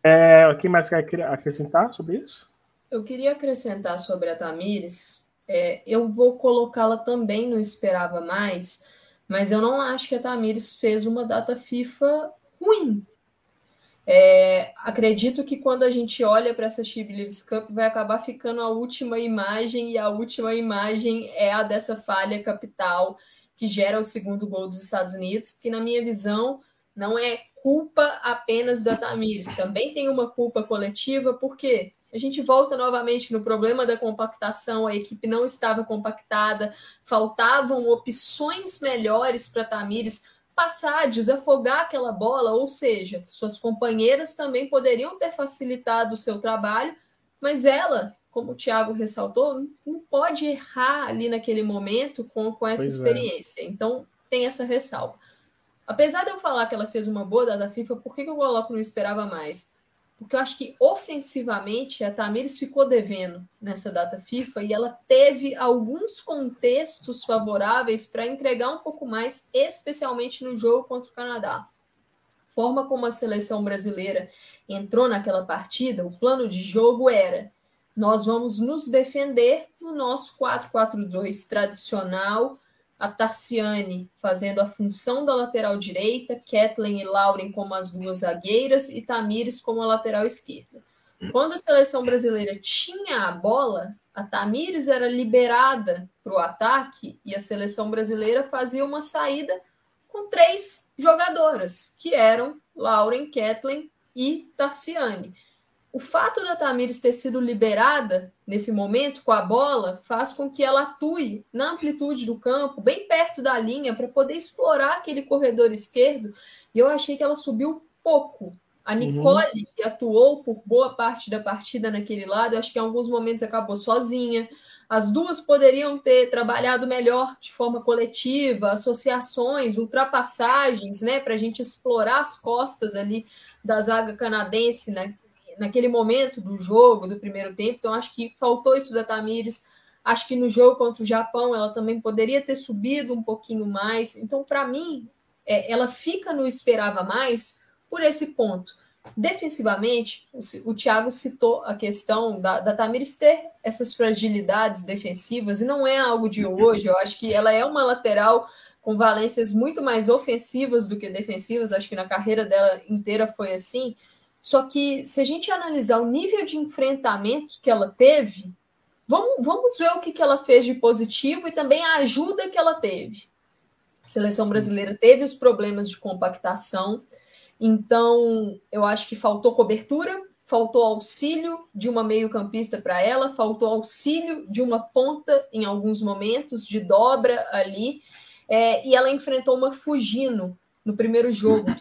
É, o que mais quer acrescentar sobre isso? Eu queria acrescentar sobre a Tamires. É, eu vou colocá-la também no Esperava Mais, mas eu não acho que a Tamires fez uma data FIFA ruim. É, acredito que quando a gente olha para essa She Believes Cup, vai acabar ficando a última imagem, e a última imagem é a dessa falha capital que gera o segundo gol dos Estados Unidos, que, na minha visão, não é culpa apenas da Tamires, também tem uma culpa coletiva, porque a gente volta novamente no problema da compactação, a equipe não estava compactada, faltavam opções melhores para Tamires passar, desafogar aquela bola, ou seja, suas companheiras também poderiam ter facilitado o seu trabalho, mas ela, como o Thiago ressaltou, não pode errar ali naquele momento com, com essa pois é. experiência. É. Então, tem essa ressalva. Apesar de eu falar que ela fez uma boa data FIFA, por que, que eu coloco não esperava mais? Porque eu acho que ofensivamente a Tamires ficou devendo nessa data FIFA e ela teve alguns contextos favoráveis para entregar um pouco mais, especialmente no jogo contra o Canadá. forma como a seleção brasileira entrou naquela partida, o plano de jogo era: nós vamos nos defender no nosso 4-4-2 tradicional, a Tarciane fazendo a função da lateral direita, Kathleen e Lauren como as duas zagueiras e Tamires como a lateral esquerda. Quando a seleção brasileira tinha a bola, a Tamires era liberada para o ataque e a seleção brasileira fazia uma saída com três jogadoras, que eram Lauren, Kathleen e Tarciane. O fato da Tamires ter sido liberada nesse momento com a bola faz com que ela atue na amplitude do campo, bem perto da linha, para poder explorar aquele corredor esquerdo. E eu achei que ela subiu pouco. A uhum. Nicole, uhum. que atuou por boa parte da partida naquele lado, acho que em alguns momentos acabou sozinha. As duas poderiam ter trabalhado melhor de forma coletiva, associações, ultrapassagens, né, para a gente explorar as costas ali da zaga canadense, né, naquele momento do jogo, do primeiro tempo. Então, acho que faltou isso da Tamires. Acho que no jogo contra o Japão ela também poderia ter subido um pouquinho mais. Então, para mim, é, ela fica no esperava mais por esse ponto. Defensivamente, o, o Thiago citou a questão da, da Tamires ter essas fragilidades defensivas, e não é algo de hoje. Eu acho que ela é uma lateral com valências muito mais ofensivas do que defensivas. Acho que na carreira dela inteira foi assim. Só que se a gente analisar o nível de enfrentamento que ela teve, vamos, vamos ver o que, que ela fez de positivo e também a ajuda que ela teve. A seleção brasileira teve os problemas de compactação, então eu acho que faltou cobertura, faltou auxílio de uma meio-campista para ela, faltou auxílio de uma ponta em alguns momentos, de dobra ali, é, e ela enfrentou uma Fugino no primeiro jogo,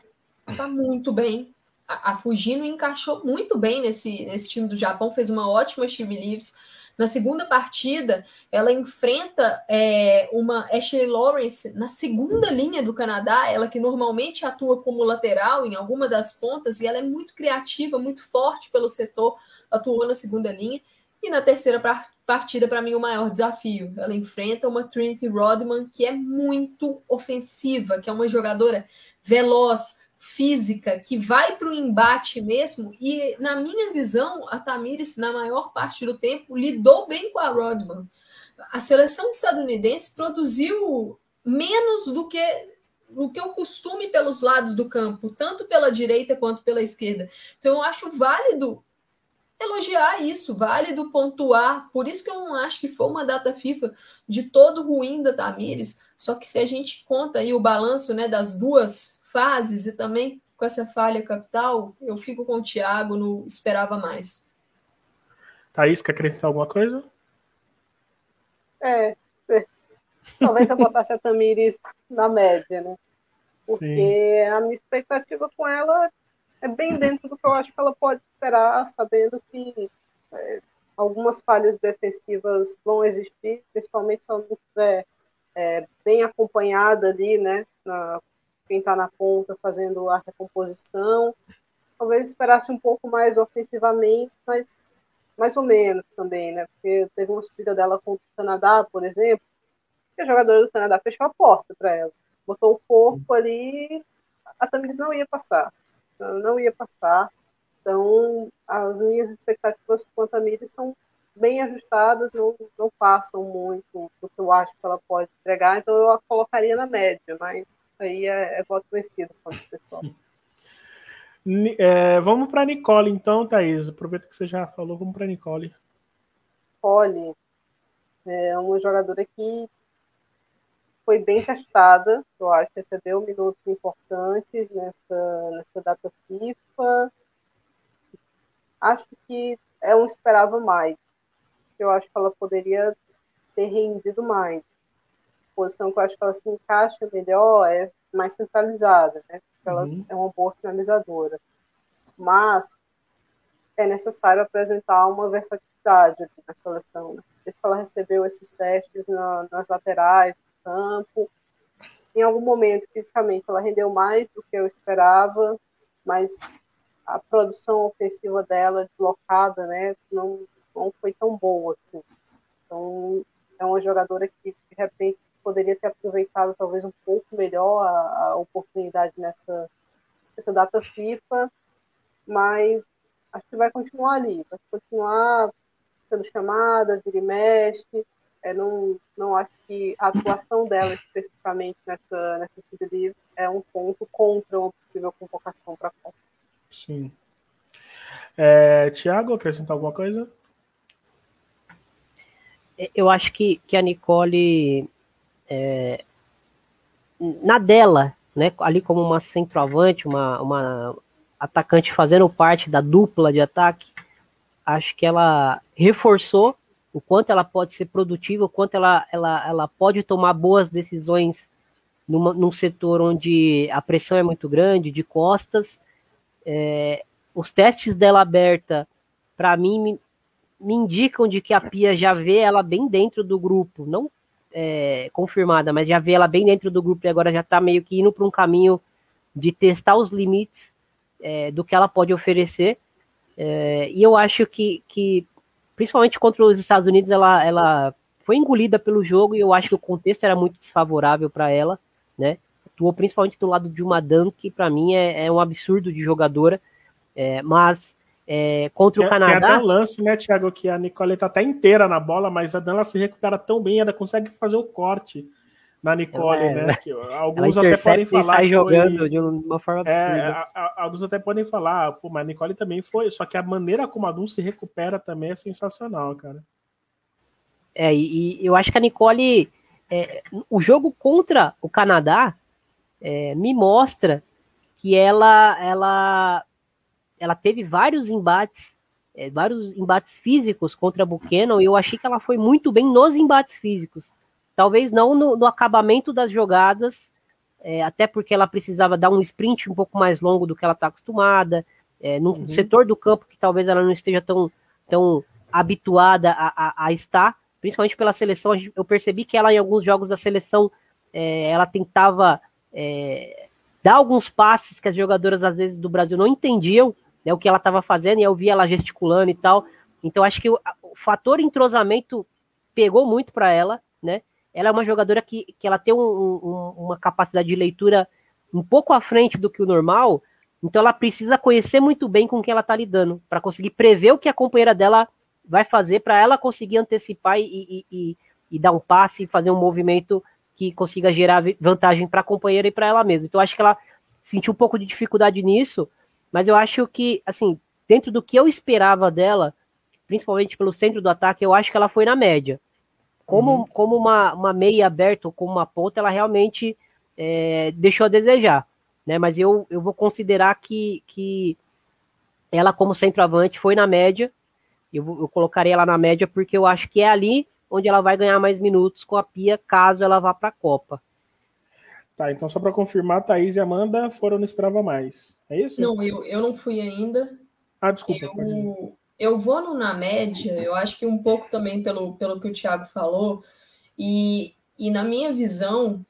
está muito bem, a, Fujino encaixou muito bem nesse, nesse time do Japão, fez uma ótima She Believes. Na segunda partida, ela enfrenta é, uma Ashley Lawrence na segunda linha do Canadá, ela que normalmente atua como lateral em alguma das pontas, e ela é muito criativa, muito forte pelo setor, atuou na segunda linha. E na terceira partida, para mim, o maior desafio. Ela enfrenta uma Trinity Rodman, que é muito ofensiva, que é uma jogadora veloz, física que vai para o embate mesmo. E, na minha visão, a Tamires, na maior parte do tempo, lidou bem com a Rodman. A seleção estadunidense produziu menos do que o que eu costume pelos lados do campo, tanto pela direita quanto pela esquerda. Então, eu acho válido elogiar isso, válido pontuar. Por isso que eu não acho que foi uma data FIFA de todo ruim da Tamires. Só que se a gente conta aí o balanço né, das duas fases e também com essa falha capital, eu fico com o Thiago no esperava mais. Thaís, quer acrescentar alguma coisa? É, é. talvez eu botasse a Tamires na média, né? Porque Sim. a minha expectativa com ela é bem dentro do que eu acho que ela pode esperar, sabendo que é, algumas falhas defensivas vão existir, principalmente se ela não estiver é, bem acompanhada ali, né, na, quem está na ponta fazendo a recomposição. Talvez esperasse um pouco mais ofensivamente, mas mais ou menos também, né? Porque teve uma subida dela contra o Canadá, por exemplo, e a jogadora do Canadá fechou a porta para ela. Botou o corpo ali, a Tamires não ia passar. Não ia passar. Então, as minhas expectativas com a Tamires são bem ajustadas, não, não passam muito do que eu acho que ela pode entregar, então eu a colocaria na média, mas aí é, é voto vencido contra o pessoal. É, vamos para Nicole, então, Thaís. Aproveita que você já falou, vamos para Nicole. Nicole é uma jogadora que foi bem testada, eu acho, recebeu minutos importantes nessa, nessa data FIFA. Acho que é um esperava mais. Eu acho que ela poderia ter rendido mais posição que eu acho que ela se encaixa melhor é mais centralizada, né? Porque ela uhum. é uma boa finalizadora. Mas é necessário apresentar uma versatilidade na seleção. Né? Desde que ela recebeu esses testes na, nas laterais campo, em algum momento, fisicamente, ela rendeu mais do que eu esperava, mas a produção ofensiva dela, deslocada, né, não, não foi tão boa. Assim. Então, é uma jogadora que, de repente, poderia ter aproveitado talvez um pouco melhor a, a oportunidade nessa essa data FIFA, mas acho que vai continuar ali, vai continuar sendo chamada, vira e mexe. É, não, não acho que a atuação dela especificamente nessa, nessa livre é um ponto contra uma possível convocação para a Copa. Sim. É, Tiago, acrescentar alguma coisa? É, eu acho que, que a Nicole, é, na dela, né, ali como uma centroavante, uma, uma atacante fazendo parte da dupla de ataque, acho que ela reforçou o quanto ela pode ser produtiva, o quanto ela, ela, ela pode tomar boas decisões numa, num setor onde a pressão é muito grande, de costas. É, os testes dela aberta, para mim, me, me, indicam de que a Pia já vê ela bem dentro do grupo, não é, confirmada, mas já vê ela bem dentro do grupo e agora já está meio que indo para um caminho de testar os limites é, do que ela pode oferecer. É, e eu acho que, que, principalmente contra os Estados Unidos, ela, ela foi engolida pelo jogo e eu acho que o contexto era muito desfavorável para ela, né? Atuou principalmente do lado de uma Dan, que para mim é, é, um absurdo de jogadora, é, mas é, contra tem, o Canadá. Tem até um lance, né, Thiago, que a Nicole tá até inteira na bola, mas a Dan ela se recupera tão bem, ela consegue fazer o corte na Nicole, é, né? Que alguns até podem falar. Sai jogando foi... de uma forma é, absurda. É, a, a, alguns até podem falar, pô, mas a Nicole também foi. Só que a maneira como a Dun se recupera também é sensacional, cara. É, e, e eu acho que a Nicole. É, o jogo contra o Canadá é, me mostra que ela, ela, ela teve vários embates, é, vários embates físicos contra a Buchanan, e eu achei que ela foi muito bem nos embates físicos Talvez não no, no acabamento das jogadas, é, até porque ela precisava dar um sprint um pouco mais longo do que ela está acostumada, é, num uhum. setor do campo que talvez ela não esteja tão, tão habituada a, a, a estar, principalmente pela seleção. Eu percebi que ela, em alguns jogos da seleção, é, ela tentava é, dar alguns passes que as jogadoras, às vezes, do Brasil não entendiam né, o que ela estava fazendo, e eu via ela gesticulando e tal. Então, acho que o, o fator entrosamento pegou muito para ela, né? Ela é uma jogadora que, que ela tem um, um, uma capacidade de leitura um pouco à frente do que o normal, então ela precisa conhecer muito bem com quem ela está lidando, para conseguir prever o que a companheira dela vai fazer, para ela conseguir antecipar e, e, e, e, dar um passe, fazer um movimento que consiga gerar vantagem para a companheira e para ela mesma. Então acho que ela sentiu um pouco de dificuldade nisso, mas eu acho que, assim, dentro do que eu esperava dela, principalmente pelo centro do ataque, eu acho que ela foi na média. Como, uhum. como uma, uma meia aberta ou como uma ponta, ela realmente é, deixou a desejar. Né? Mas eu, eu vou considerar que, que ela, como centroavante, foi na média. Eu, eu colocarei ela na média porque eu acho que é ali onde ela vai ganhar mais minutos com a Pia, caso ela vá para a Copa. Tá, então só para confirmar, Thaís e Amanda foram no Esperava Mais. É isso? Não, eu, eu não fui ainda. Ah, desculpa. Eu, eu vou no na média, eu acho que um pouco também pelo, pelo que o Thiago falou, e, e na minha visão,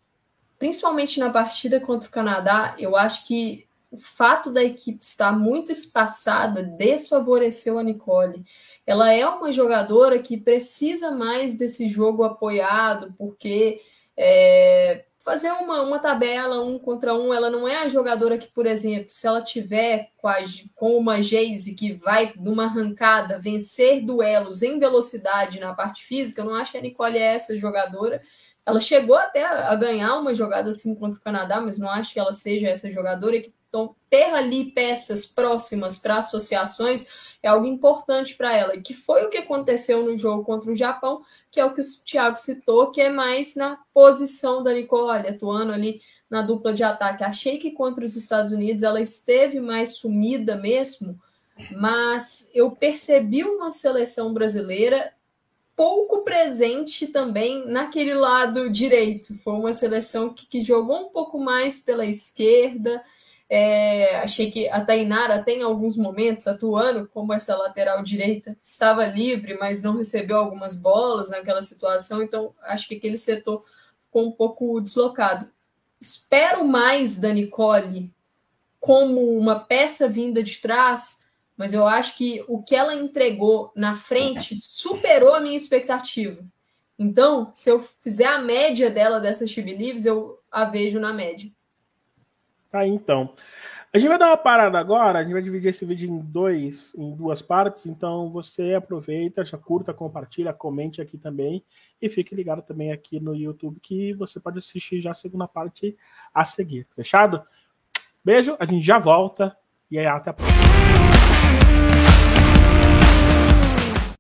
principalmente na partida contra o Canadá, eu acho que o fato da equipe estar muito espaçada desfavoreceu a Nicole. Ela é uma jogadora que precisa mais desse jogo apoiado, porque é, fazer uma, uma tabela um contra um. Ela não é a jogadora que, por exemplo, se ela tiver com, a, com uma Geise que vai numa arrancada vencer duelos em velocidade na parte física, eu não acho que a Nicole é essa jogadora. Ela chegou até a ganhar uma jogada assim contra o Canadá, mas não acho que ela seja essa jogadora que então, ter ali peças próximas para associações é algo importante para ela, e que foi o que aconteceu no jogo contra o Japão, que é o que o Thiago citou, que é mais na posição da Nicole, atuando ali na dupla de ataque. Achei que contra os Estados Unidos ela esteve mais sumida mesmo, mas eu percebi uma seleção brasileira pouco presente também naquele lado direito. Foi uma seleção que, que jogou um pouco mais pela esquerda, é, achei que a Tainara tem alguns momentos atuando como essa lateral direita, estava livre, mas não recebeu algumas bolas naquela situação, então acho que aquele setor ficou um pouco deslocado. Espero mais da Nicole como uma peça vinda de trás, mas eu acho que o que ela entregou na frente superou a minha expectativa. Então, se eu fizer a média dela dessas Chibi Leaves, eu a vejo na média. Tá, então. A gente vai dar uma parada agora, a gente vai dividir esse vídeo em dois, em duas partes, então você aproveita, já curta, compartilha, comente aqui também e fique ligado também aqui no YouTube que você pode assistir já a segunda parte a seguir, fechado? Beijo, a gente já volta e até a próxima.